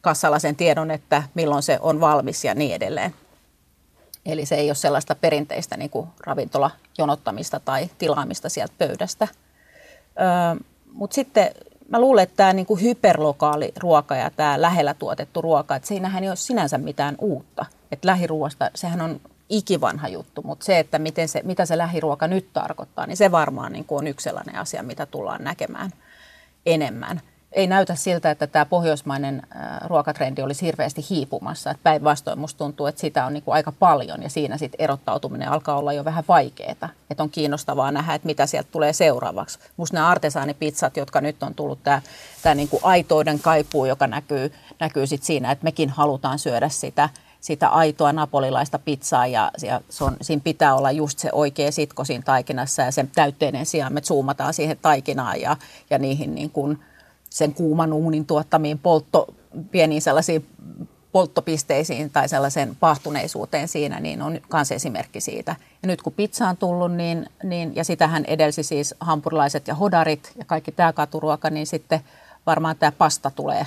kassalla sen tiedon, että milloin se on valmis ja niin edelleen. Eli se ei ole sellaista perinteistä niin kuin ravintolajonottamista tai tilaamista sieltä pöydästä. Öö, Mutta sitten mä luulen, että tämä niin kuin hyperlokaali ruoka ja tämä lähellä tuotettu ruoka, että siinähän ei ole sinänsä mitään uutta. Että lähiruoasta, sehän on ikivanha juttu, mutta se, että miten se, mitä se lähiruoka nyt tarkoittaa, niin se varmaan niin kuin on yksi sellainen asia, mitä tullaan näkemään – enemmän. Ei näytä siltä, että tämä pohjoismainen ruokatrendi olisi hirveästi hiipumassa. Päinvastoin musta tuntuu, että sitä on niin kuin aika paljon ja siinä sitten erottautuminen alkaa olla jo vähän vaikeaa. Että on kiinnostavaa nähdä, että mitä sieltä tulee seuraavaksi. Musta nämä artesaanipizzat, jotka nyt on tullut, tämä, tämä niin kuin aitoiden kaipuu, joka näkyy, näkyy sit siinä, että mekin halutaan syödä sitä – sitä aitoa napolilaista pizzaa ja, ja se on, siinä pitää olla just se oikea sitko siinä taikinassa ja sen täytteinen sijaan me zoomataan siihen taikinaan ja, ja niihin niin kuin sen kuuman uunin tuottamiin poltto, pieniin sellaisiin polttopisteisiin tai sellaisen pahtuneisuuteen siinä, niin on myös esimerkki siitä. Ja nyt kun pizza on tullut, niin, niin, ja sitähän edelsi siis hampurilaiset ja hodarit ja kaikki tämä katuruoka, niin sitten varmaan tämä pasta tulee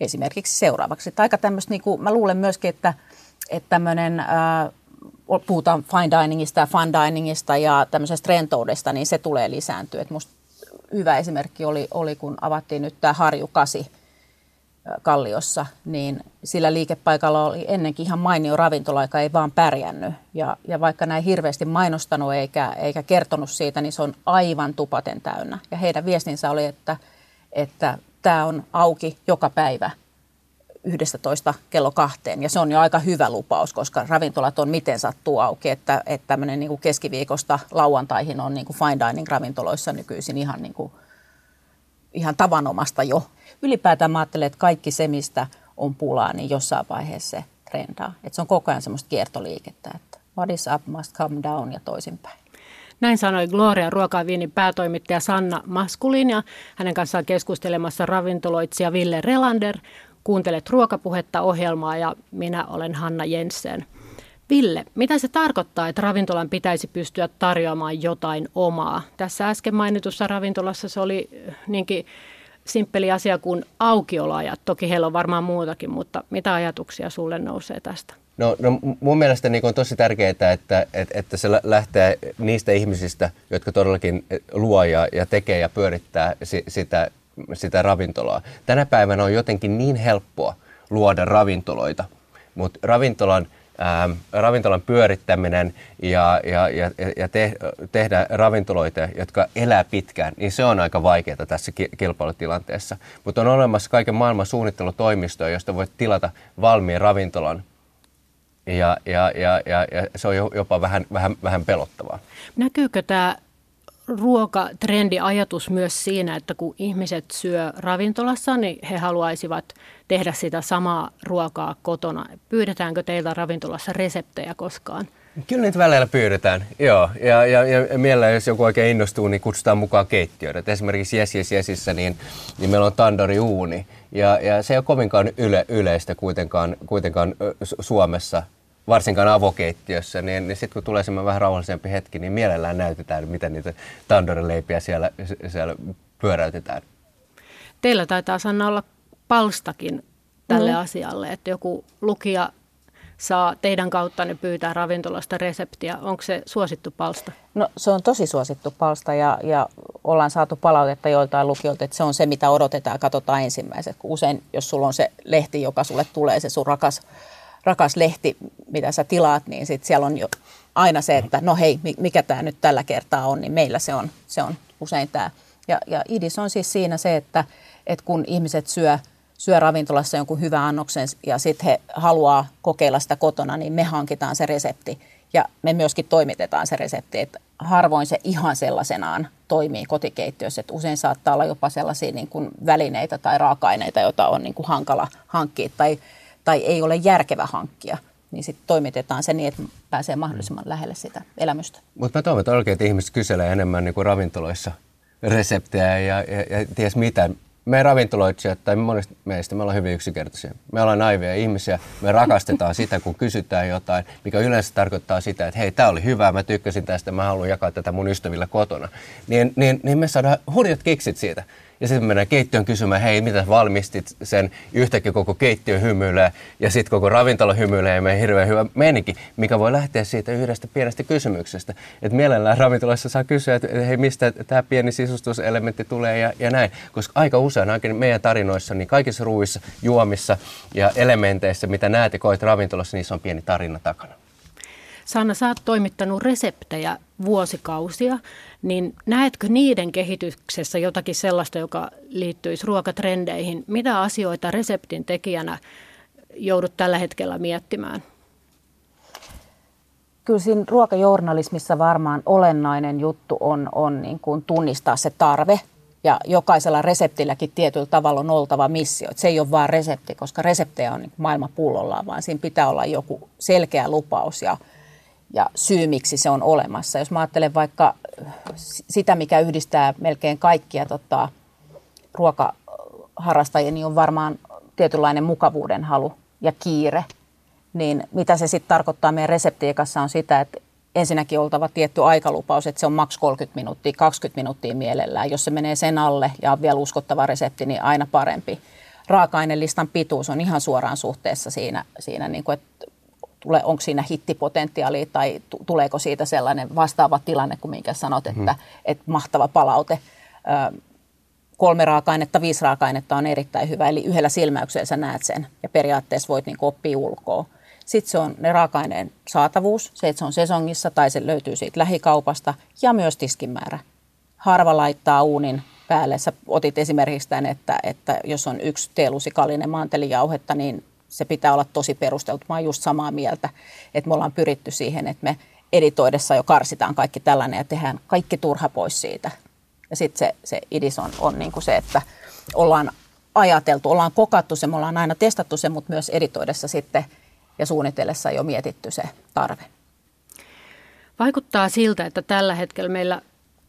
esimerkiksi seuraavaksi. Tai aika tämmöistä, niin kuin, mä luulen myöskin, että, että tämmöinen, äh, puhutaan fine diningista ja fun diningista ja tämmöisestä rentoudesta, niin se tulee lisääntyä. Et musta hyvä esimerkki oli, oli, kun avattiin nyt tämä Harju 8 Kalliossa, niin sillä liikepaikalla oli ennenkin ihan mainio ravintola, joka ei vaan pärjännyt. Ja, ja vaikka näin hirveästi mainostanut eikä, eikä kertonut siitä, niin se on aivan tupaten täynnä. Ja heidän viestinsä oli, että, että tämä on auki joka päivä 11 kello kahteen. Ja se on jo aika hyvä lupaus, koska ravintolat on miten sattuu auki. Että, että tämmöinen niin kuin keskiviikosta lauantaihin on niin kuin fine dining ravintoloissa nykyisin ihan, niin kuin, ihan tavanomasta jo. Ylipäätään mä ajattelen, että kaikki se, mistä on pulaa, niin jossain vaiheessa se trendaa. Että se on koko ajan semmoista kiertoliikettä, että what is up must come down ja toisinpäin. Näin sanoi Gloria Ruokaviinin päätoimittaja Sanna Maskulin ja hänen kanssaan keskustelemassa ravintoloitsija Ville Relander. Kuuntelet ruokapuhetta ohjelmaa ja minä olen Hanna Jensen. Ville, mitä se tarkoittaa, että ravintolan pitäisi pystyä tarjoamaan jotain omaa? Tässä äsken mainitussa ravintolassa se oli niinkin simppeli asia kuin aukioloajat. Toki heillä on varmaan muutakin, mutta mitä ajatuksia sulle nousee tästä? No, no mun mielestä niin on tosi tärkeää, että, että, että se lähtee niistä ihmisistä, jotka todellakin luo ja, ja tekee ja pyörittää si, sitä, sitä ravintolaa. Tänä päivänä on jotenkin niin helppoa luoda ravintoloita, mutta ravintolan ähm, ravintolan pyörittäminen ja, ja, ja, ja te, tehdä ravintoloita, jotka elää pitkään, niin se on aika vaikeaa tässä kilpailutilanteessa. Mutta on olemassa kaiken maailman suunnittelutoimistoja, josta voit tilata valmiin ravintolan ja, ja, ja, ja, ja se on jopa vähän, vähän, vähän pelottavaa. Näkyykö tämä ruokatrendi-ajatus myös siinä, että kun ihmiset syö ravintolassa, niin he haluaisivat tehdä sitä samaa ruokaa kotona. Pyydetäänkö teiltä ravintolassa reseptejä koskaan? Kyllä niitä välillä pyydetään, joo. Ja, ja, ja mielellä, jos joku oikein innostuu, niin kutsutaan mukaan keittiöitä. Et esimerkiksi Yes Yes Yesissä, niin, niin meillä on tandori uuni. Ja, ja se ei ole kovinkaan yle, yleistä kuitenkaan, kuitenkaan Suomessa varsinkaan avokeittiössä, niin, niin sitten kun tulee semmoinen vähän rauhallisempi hetki, niin mielellään näytetään, miten niitä tandorileipiä siellä, siellä pyöräytetään. Teillä taitaa Sanna olla palstakin tälle mm. asialle, että joku lukija saa teidän kautta ne pyytää ravintolasta reseptiä. Onko se suosittu palsta? No se on tosi suosittu palsta ja, ja ollaan saatu palautetta joiltain lukijoilta, että se on se, mitä odotetaan ja katsotaan ensimmäiset. Usein, jos sulla on se lehti, joka sulle tulee, se sun rakas rakas lehti, mitä sä tilaat, niin sit siellä on jo aina se, että no hei, mikä tämä nyt tällä kertaa on, niin meillä se on, se on usein tämä. Ja, ja idis on siis siinä se, että, että kun ihmiset syö, syö ravintolassa jonkun hyvän annoksen ja sitten he haluaa kokeilla sitä kotona, niin me hankitaan se resepti ja me myöskin toimitetaan se resepti. Että harvoin se ihan sellaisenaan toimii kotikeittiössä. Että usein saattaa olla jopa sellaisia niin kuin välineitä tai raaka-aineita, joita on niin kuin hankala hankkia tai tai ei ole järkevä hankkia, niin sitten toimitetaan se niin, että pääsee mahdollisimman lähelle sitä elämystä. Mutta mä toivon oikein, että ihmiset kyselee enemmän niin kuin ravintoloissa reseptejä ja, ja, ja ties mitä. Me ravintoloitsijat, tai monista meistä, me ollaan hyvin yksinkertaisia. Me ollaan naivia ihmisiä, me rakastetaan sitä, kun kysytään jotain, mikä yleensä tarkoittaa sitä, että hei, tämä oli hyvä, mä tykkäsin tästä, mä haluan jakaa tätä mun ystävillä kotona. Niin, niin, niin me saadaan hurjat kiksit siitä. Ja sitten mennään keittiön kysymään, hei, mitä valmistit sen, yhtäkkiä koko keittiö hymyilee ja sitten koko ravintola hymyilee ja meidän hirveän hyvä meininki, mikä voi lähteä siitä yhdestä pienestä kysymyksestä. Että mielellään ravintolassa saa kysyä, että hei, mistä tämä pieni sisustuselementti tulee ja, ja näin. Koska aika usein, ainakin meidän tarinoissa, niin kaikissa ruuissa, juomissa ja elementeissä, mitä näet ja koet ravintolassa, niissä on pieni tarina takana. Sanna, sä oot toimittanut reseptejä vuosikausia, niin näetkö niiden kehityksessä jotakin sellaista, joka liittyisi ruokatrendeihin? Mitä asioita reseptin tekijänä joudut tällä hetkellä miettimään? Kyllä siinä ruokajournalismissa varmaan olennainen juttu on, on niin kuin tunnistaa se tarve ja jokaisella reseptilläkin tietyllä tavalla on oltava missio. Että se ei ole vain resepti, koska reseptejä on niin maailma pullollaan, vaan siinä pitää olla joku selkeä lupaus ja ja syy, miksi se on olemassa. Jos mä ajattelen vaikka sitä, mikä yhdistää melkein kaikkia tota, ruokaharrastajia, niin on varmaan tietynlainen mukavuuden halu ja kiire. Niin mitä se sitten tarkoittaa meidän reseptiikassa on sitä, että ensinnäkin oltava tietty aikalupaus, että se on maks 30 minuuttia, 20 minuuttia mielellään. Jos se menee sen alle ja on vielä uskottava resepti, niin aina parempi. Raaka-ainelistan pituus on ihan suoraan suhteessa siinä, siinä niin kuin, että tule, onko siinä hittipotentiaalia tai tuleeko siitä sellainen vastaava tilanne kuin minkä sanot, että, mm. että mahtava palaute. kolme raaka-ainetta, viisi raaka-ainetta on erittäin hyvä. Eli yhdellä silmäyksellä sä näet sen ja periaatteessa voit niin oppia ulkoa. Sitten se on ne raaka-aineen saatavuus, se, että se on sesongissa tai se löytyy siitä lähikaupasta ja myös tiskimäärä. Harva laittaa uunin päälle. Sä otit esimerkiksi tämän, että, että jos on yksi teelusikallinen mantelijauhetta, niin se pitää olla tosi perusteltu. Mä oon just samaa mieltä, että me ollaan pyritty siihen, että me editoidessa jo karsitaan kaikki tällainen ja tehdään kaikki turha pois siitä. Ja sitten se, se idis on, on niin kuin se, että ollaan ajateltu, ollaan kokattu se, me ollaan aina testattu se, mutta myös editoidessa sitten ja suunnitellessa jo mietitty se tarve. Vaikuttaa siltä, että tällä hetkellä meillä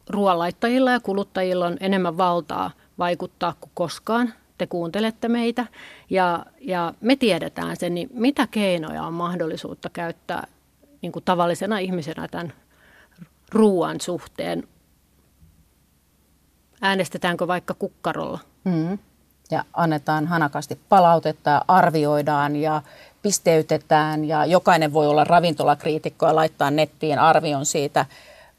ruoanlaittajilla ja kuluttajilla on enemmän valtaa vaikuttaa kuin koskaan. Te kuuntelette meitä ja, ja me tiedetään sen, niin mitä keinoja on mahdollisuutta käyttää niin kuin tavallisena ihmisenä tämän ruoan suhteen? Äänestetäänkö vaikka kukkarolla? Mm. Ja annetaan hanakasti palautetta arvioidaan ja pisteytetään ja jokainen voi olla ravintolakriitikko ja laittaa nettiin arvion siitä,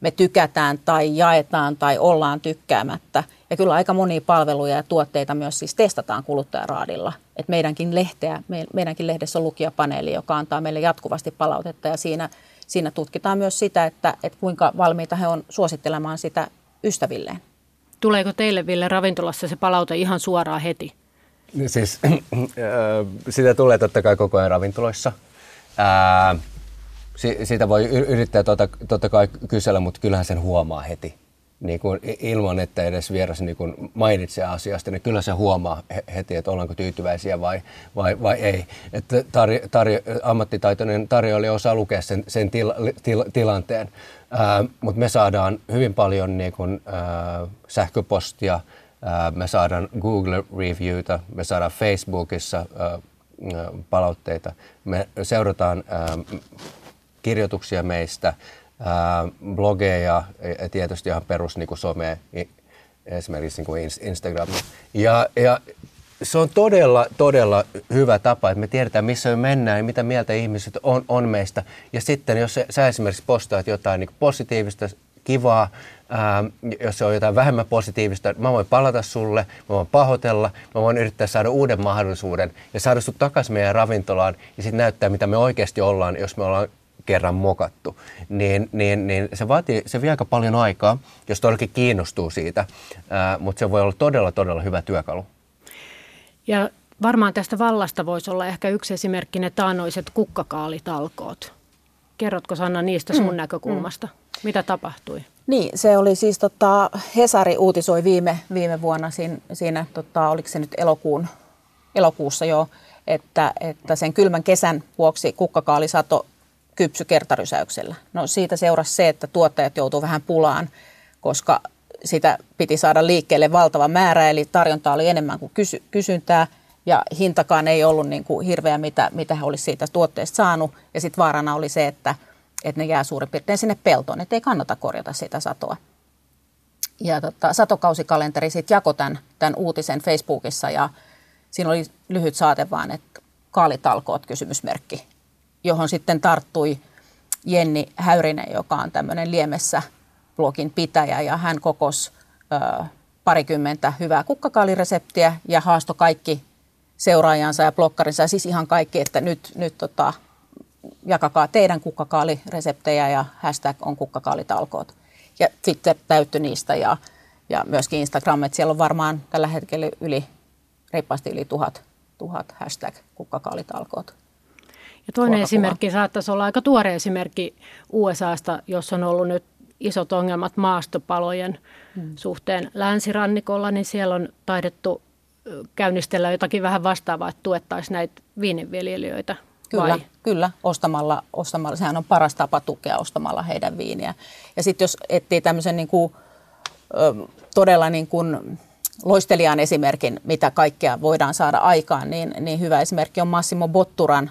me tykätään tai jaetaan tai ollaan tykkäämättä. Ja kyllä aika monia palveluja ja tuotteita myös siis testataan kuluttajaraadilla. Et meidänkin, lehteä, meidänkin lehdessä on lukijapaneeli, joka antaa meille jatkuvasti palautetta ja siinä, siinä tutkitaan myös sitä, että, että kuinka valmiita he on suosittelemaan sitä ystävilleen. Tuleeko teille Ville ravintolassa se palaute ihan suoraan heti? Siis sitä tulee totta kai koko ajan ravintoloissa. Ää, siitä voi yrittää totta, totta kai kysellä, mutta kyllähän sen huomaa heti. Niin kuin ilman, että edes vieras niin kuin mainitsee asiasta, niin kyllä se huomaa heti, että ollaanko tyytyväisiä vai, vai, vai ei. Että tarjo, tarjo, ammattitaitoinen tarjoilija osaa lukea sen, sen tila, til, tilanteen, mutta me saadaan hyvin paljon niin kuin, ää, sähköpostia, ää, me saadaan Google-reviewta, me saadaan Facebookissa ää, palautteita, me seurataan ää, kirjoituksia meistä, ää, blogeja ja tietysti ihan perus niin kuin some, esimerkiksi niin kuin Instagram. Ja, ja se on todella, todella hyvä tapa, että me tiedetään, missä me mennään ja mitä mieltä ihmiset on, on meistä. Ja sitten, jos sä esimerkiksi postaat jotain niin positiivista, kivaa, ää, jos se on jotain vähemmän positiivista, mä voin palata sulle, mä voin pahoitella, mä voin yrittää saada uuden mahdollisuuden ja saada sut takaisin meidän ravintolaan ja sitten näyttää, mitä me oikeasti ollaan, jos me ollaan kerran mokattu, niin, niin, niin se vaatii, se vie aika paljon aikaa, jos todellakin kiinnostuu siitä, ää, mutta se voi olla todella, todella hyvä työkalu. Ja varmaan tästä vallasta voisi olla ehkä yksi esimerkki ne taanoiset kukkakaalitalkoot. Kerrotko Sanna niistä sun mm, näkökulmasta? Mm. Mitä tapahtui? Niin, se oli siis, tota, Hesari uutisoi viime, viime vuonna siinä, siinä tota, oliko se nyt elokuun, elokuussa jo, että, että sen kylmän kesän vuoksi kukkakaalisato kypsy kertarysäyksellä. No siitä seurasi se, että tuottajat joutuivat vähän pulaan, koska sitä piti saada liikkeelle valtava määrä, eli tarjontaa oli enemmän kuin kysy- kysyntää, ja hintakaan ei ollut niin kuin hirveä, mitä, mitä he olisivat siitä tuotteesta saanut. Ja sitten vaarana oli se, että, että ne jää suurin piirtein sinne peltoon, että ei kannata korjata sitä satoa. Ja tota, satokausikalenteri sitten jakoi tämän, tämän uutisen Facebookissa, ja siinä oli lyhyt saate vaan, että kaalitalkoot kysymysmerkki johon sitten tarttui Jenni Häyrinen, joka on tämmöinen Liemessä blogin pitäjä ja hän kokos ö, parikymmentä hyvää kukkakaalireseptiä ja haasto kaikki seuraajansa ja blokkarinsa, siis ihan kaikki, että nyt, nyt tota, jakakaa teidän kukkakaalireseptejä ja hashtag on kukkakaalitalkoot. Ja sitten täyttyi niistä ja, ja myöskin Instagram, että siellä on varmaan tällä hetkellä yli, reippaasti yli tuhat, tuhat hashtag kukkakaalitalkoot. Ja toinen esimerkki saattaisi olla aika tuore esimerkki USAsta, jossa on ollut nyt isot ongelmat maastopalojen hmm. suhteen länsirannikolla, niin siellä on taidettu käynnistellä jotakin vähän vastaavaa, että tuettaisiin näitä viininviljelijöitä. Kyllä, vai? kyllä ostamalla, ostamalla, sehän on paras tapa tukea ostamalla heidän viiniä. Ja sitten jos etsii tämmöisen niin kuin, todella niin kuin loistelijan esimerkin, mitä kaikkea voidaan saada aikaan, niin, niin hyvä esimerkki on Massimo Botturan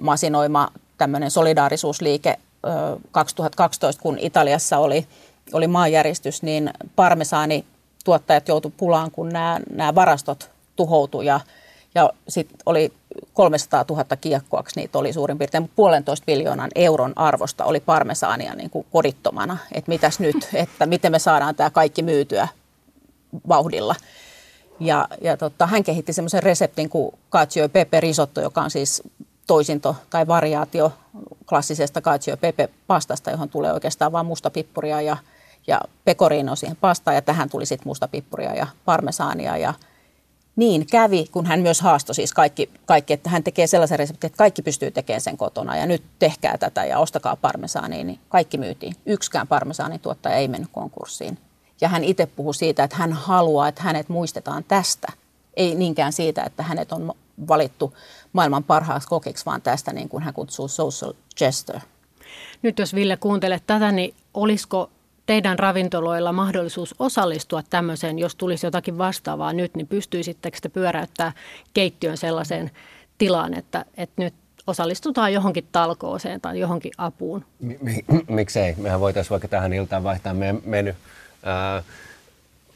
masinoima tämmöinen solidaarisuusliike 2012, kun Italiassa oli, oli maanjäristys, niin parmesaani tuottajat joutuivat pulaan, kun nämä, nämä varastot tuhoutuivat ja, ja sitten oli 300 000 kiekkoaksi, niitä oli suurin piirtein puolentoista miljoonan euron arvosta oli parmesaania niin kuin kodittomana. Että mitäs nyt, että miten me saadaan tämä kaikki myytyä vauhdilla. Ja, ja tota, hän kehitti semmoisen reseptin kuin cacio e pepe risotto, joka on siis toisinto tai variaatio klassisesta e pepe pastasta, johon tulee oikeastaan vain musta pippuria ja, ja pecorino siihen pastaan. Ja tähän tuli sitten musta pippuria ja parmesaania ja niin kävi, kun hän myös haastoi siis kaikki, kaikki, että hän tekee sellaisen reseptin, että kaikki pystyy tekemään sen kotona ja nyt tehkää tätä ja ostakaa parmesaania, niin kaikki myytiin. Yksikään parmesaanin tuottaja ei mennyt konkurssiin. Ja hän itse puhui siitä, että hän haluaa, että hänet muistetaan tästä. Ei niinkään siitä, että hänet on valittu maailman parhaaksi kokiksi, vaan tästä niin kuin hän kutsuu social jester. Nyt jos Ville kuuntelet tätä, niin olisiko teidän ravintoloilla mahdollisuus osallistua tämmöiseen, jos tulisi jotakin vastaavaa nyt, niin pystyisittekö te pyöräyttää keittiön sellaiseen tilaan, että, että nyt osallistutaan johonkin talkooseen tai johonkin apuun? Miksei? Mehän voitaisiin vaikka tähän iltaan vaihtaa meidän meny.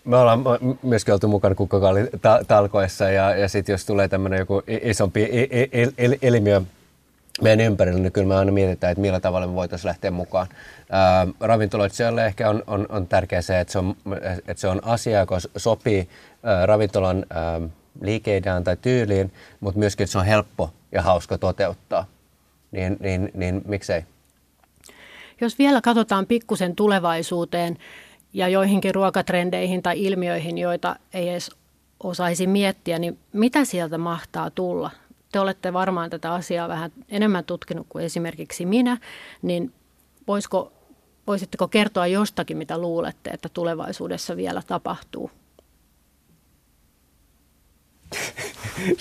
Me ollaan myöskin oltu mukana kukkakallitalkoissa ja, ja sitten jos tulee tämmöinen joku isompi ilmiö meidän ympärillä, niin kyllä me aina mietitään, että millä tavalla me voitaisiin lähteä mukaan. Ää, ravintoloitsijalle ehkä on, on, on tärkeää se, että se on, että se on asia, joka sopii ää, ravintolan ää, liikeidään tai tyyliin, mutta myöskin, että se on helppo ja hauska toteuttaa. Niin, niin, niin miksei? Jos vielä katsotaan pikkusen tulevaisuuteen ja joihinkin ruokatrendeihin tai ilmiöihin, joita ei edes osaisi miettiä, niin mitä sieltä mahtaa tulla? te olette varmaan tätä asiaa vähän enemmän tutkinut kuin esimerkiksi minä, niin voisiko, voisitteko kertoa jostakin, mitä luulette, että tulevaisuudessa vielä tapahtuu?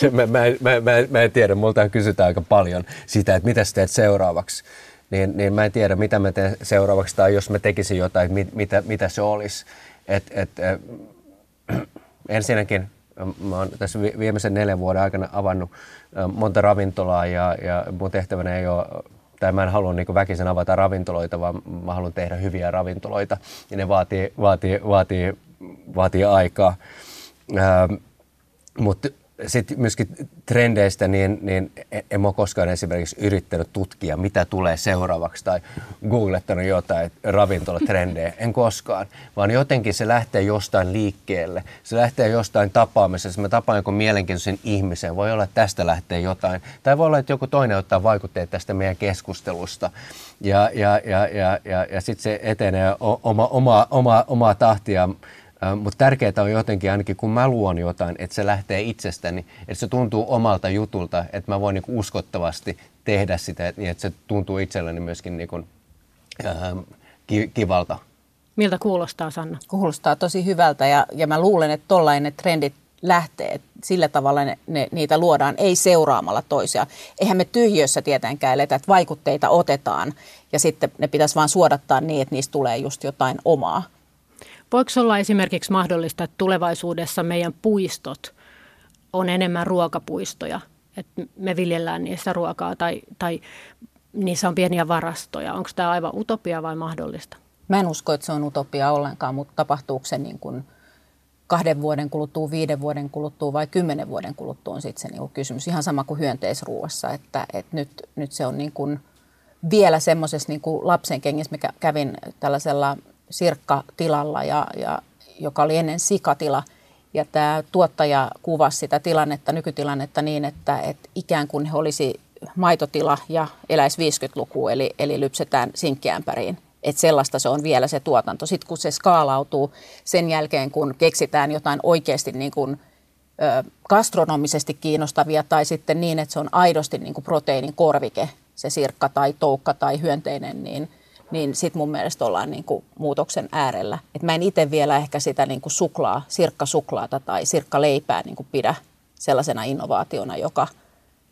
mä, mä, mä, mä, mä en tiedä, multa kysytään aika paljon sitä, että mitä sä teet seuraavaksi. Niin, niin mä en tiedä, mitä mä teen seuraavaksi, tai jos mä tekisin jotain, mit, mitä, mitä se olisi. Et, et, äh, ensinnäkin Mä oon tässä viimeisen neljän vuoden aikana avannut monta ravintolaa ja, ja mun tehtävänä ei ole tai mä en halua niin väkisen avata ravintoloita, vaan mä haluan tehdä hyviä ravintoloita. Ja ne vaatii, vaatii, vaatii, vaatii aikaa. Ähm, Mutta sitten myöskin trendeistä, niin, niin en ole koskaan esimerkiksi yrittänyt tutkia, mitä tulee seuraavaksi tai googlettanut jotain ravintolatrendejä. En koskaan, vaan jotenkin se lähtee jostain liikkeelle. Se lähtee jostain tapaamisesta. Mä tapaan jonkun mielenkiintoisen ihmisen. Voi olla, että tästä lähtee jotain. Tai voi olla, että joku toinen ottaa vaikutteet tästä meidän keskustelusta. Ja, ja, ja, ja, ja, ja sitten se etenee oma, oma, oma, omaa tahtia mutta tärkeää on jotenkin ainakin, kun mä luon jotain, että se lähtee itsestäni, että se tuntuu omalta jutulta, että mä voin niin uskottavasti tehdä sitä, niin että se tuntuu itselleni myöskin niin kuin, äh, kivalta. Miltä kuulostaa, Sanna? Kuulostaa tosi hyvältä ja, ja mä luulen, että tollainen trendit lähtee, että sillä tavalla ne, ne, niitä luodaan, ei seuraamalla toisia. Eihän me tyhjössä tietenkään eletä, että vaikutteita otetaan ja sitten ne pitäisi vaan suodattaa niin, että niistä tulee just jotain omaa. Voiko olla esimerkiksi mahdollista, että tulevaisuudessa meidän puistot on enemmän ruokapuistoja, että me viljellään niissä ruokaa tai, tai niissä on pieniä varastoja. Onko tämä aivan utopia vai mahdollista? Mä en usko, että se on utopia ollenkaan, mutta tapahtuuko se niin kuin kahden vuoden kuluttua, viiden vuoden kuluttua vai kymmenen vuoden kuluttua on sitten se niin kysymys. Ihan sama kuin hyönteisruuassa, että, että nyt, nyt se on niin kuin vielä semmoisessa niin kuin lapsen kengissä, mikä kävin tällaisella sirkkatilalla, ja, ja, joka oli ennen sikatila. Ja tämä tuottaja kuvasi sitä tilannetta, nykytilannetta niin, että, että ikään kuin he olisi maitotila ja eläisi 50-luku, eli, eli lypsetään sinkkiämpäriin. Että sellaista se on vielä se tuotanto. Sitten kun se skaalautuu sen jälkeen, kun keksitään jotain oikeasti niin kuin, ö, gastronomisesti kiinnostavia tai sitten niin, että se on aidosti niin kuin proteiinin korvike, se sirkka tai toukka tai hyönteinen, niin – niin sitten mun mielestä ollaan niin kuin muutoksen äärellä. Et mä en itse vielä ehkä sitä niin kuin suklaa, sirkkasuklaata tai sirkkaleipää niin kuin pidä sellaisena innovaationa, joka,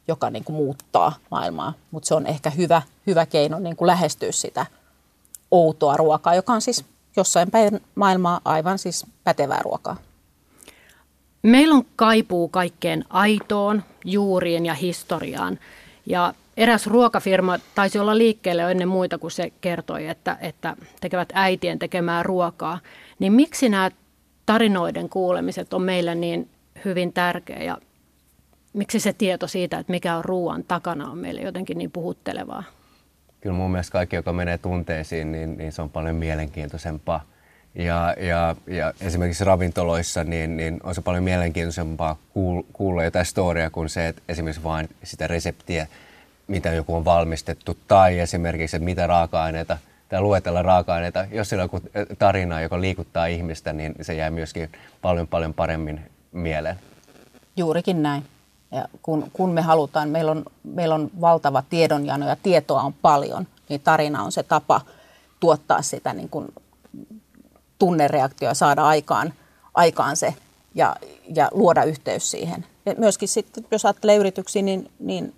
joka niin kuin muuttaa maailmaa. Mutta se on ehkä hyvä, hyvä keino niin kuin lähestyä sitä outoa ruokaa, joka on siis jossain päin maailmaa aivan siis pätevää ruokaa. Meillä on kaipuu kaikkeen aitoon, juuriin ja historiaan. Ja eräs ruokafirma taisi olla liikkeelle ennen muita, kun se kertoi, että, että tekevät äitien tekemää ruokaa. Niin miksi nämä tarinoiden kuulemiset on meille niin hyvin tärkeä ja miksi se tieto siitä, että mikä on ruoan takana on meille jotenkin niin puhuttelevaa? Kyllä mun mielestä kaikki, joka menee tunteisiin, niin, niin se on paljon mielenkiintoisempaa. Ja, ja, ja esimerkiksi ravintoloissa niin, niin on se paljon mielenkiintoisempaa kuulla jotain storia kuin se, että esimerkiksi vain sitä reseptiä, mitä joku on valmistettu, tai esimerkiksi, että mitä raaka-aineita, tai luetella raaka-aineita. Jos sillä on joku tarina, joka liikuttaa ihmistä, niin se jää myöskin paljon paljon paremmin mieleen. Juurikin näin. Ja kun, kun me halutaan, meillä on, meillä on valtava tiedonjano ja tietoa on paljon, niin tarina on se tapa tuottaa sitä niin kuin tunnereaktioa, saada aikaan, aikaan se ja, ja luoda yhteys siihen. Ja myöskin sitten, jos ajattelee yrityksiä, niin, niin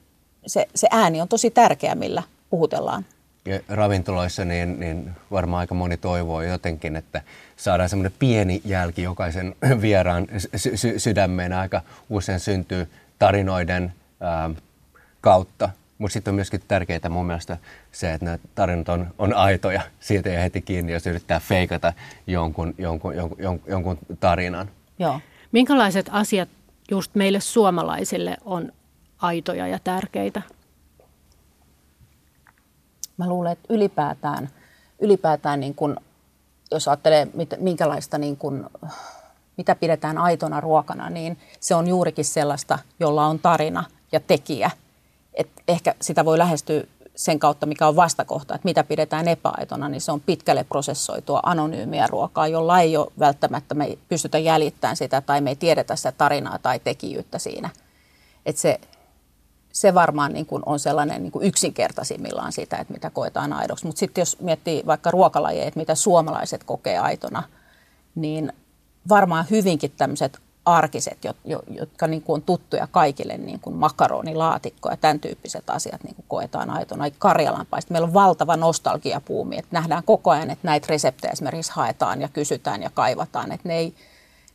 se, se ääni on tosi tärkeä, millä puhutellaan. Ja ravintoloissa niin, niin varmaan aika moni toivoo jotenkin, että saadaan semmoinen pieni jälki jokaisen vieraan sy- sy- sydämeen. Aika usein syntyy tarinoiden ää, kautta. Mutta sitten on myöskin tärkeää mun mielestä se, että nämä tarinat on, on aitoja. Siitä ei heti kiinni, jos yrittää feikata jonkun, jonkun, jonkun, jonkun tarinan. Joo. Minkälaiset asiat just meille suomalaisille on aitoja ja tärkeitä? Mä luulen, että ylipäätään, ylipäätään niin kun, jos ajattelee, minkälaista niin kun, mitä pidetään aitona ruokana, niin se on juurikin sellaista, jolla on tarina ja tekijä. Et ehkä sitä voi lähestyä sen kautta, mikä on vastakohta, että mitä pidetään epäaitona, niin se on pitkälle prosessoitua anonyymiä ruokaa, jolla ei ole välttämättä, me ei pystytä jäljittämään sitä tai me ei tiedetä sitä tarinaa tai tekijyyttä siinä. Että se, se varmaan niin kuin on sellainen niin kuin yksinkertaisimmillaan sitä, että mitä koetaan aidoksi. Mutta sitten jos miettii vaikka ruokalajeja, että mitä suomalaiset kokee aitona, niin varmaan hyvinkin tämmöiset arkiset, jotka niin kuin on tuttuja kaikille, niin kuin makaronilaatikko ja tämän tyyppiset asiat niin kuin koetaan aitona. Karjalanpaista. Meillä on valtava nostalgiapuumi, että nähdään koko ajan, että näitä reseptejä esimerkiksi haetaan ja kysytään ja kaivataan, että ne ei,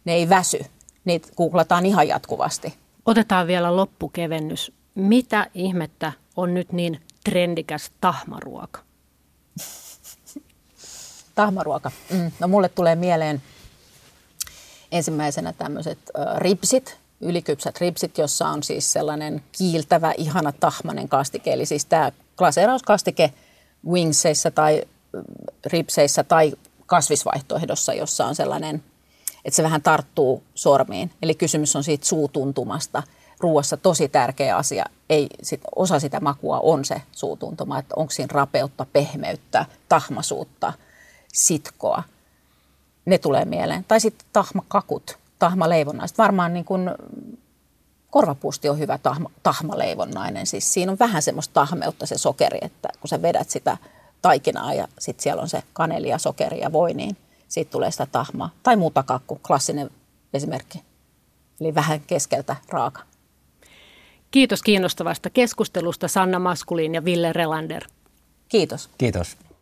ne ei väsy. Niitä googlataan ihan jatkuvasti. Otetaan vielä loppukevennys. Mitä ihmettä on nyt niin trendikäs tahmaruoka? tahmaruoka. Mm. No mulle tulee mieleen ensimmäisenä tämmöiset ripsit, ylikypsät ripsit, jossa on siis sellainen kiiltävä, ihana tahmanen kastike. Eli siis tämä glaseerauskastike wingseissä tai ripseissä tai kasvisvaihtoehdossa, jossa on sellainen, että se vähän tarttuu sormiin. Eli kysymys on siitä suutuntumasta. Ruuassa tosi tärkeä asia. Ei, sit, osa sitä makua on se suutuntuma, että onko siinä rapeutta, pehmeyttä, tahmasuutta, sitkoa – ne tulee mieleen. Tai sitten tahmakakut, tahmaleivonnaiset. Varmaan niin kuin korvapuusti on hyvä tahma, tahmaleivonnainen. Siis siinä on vähän semmoista tahmeutta se sokeri, että kun sä vedät sitä taikinaa ja sitten siellä on se kaneli ja sokeri ja voi, niin siitä tulee sitä tahmaa. Tai kakku, klassinen esimerkki. Eli vähän keskeltä raaka. Kiitos kiinnostavasta keskustelusta Sanna Maskulin ja Ville Relander. Kiitos. Kiitos.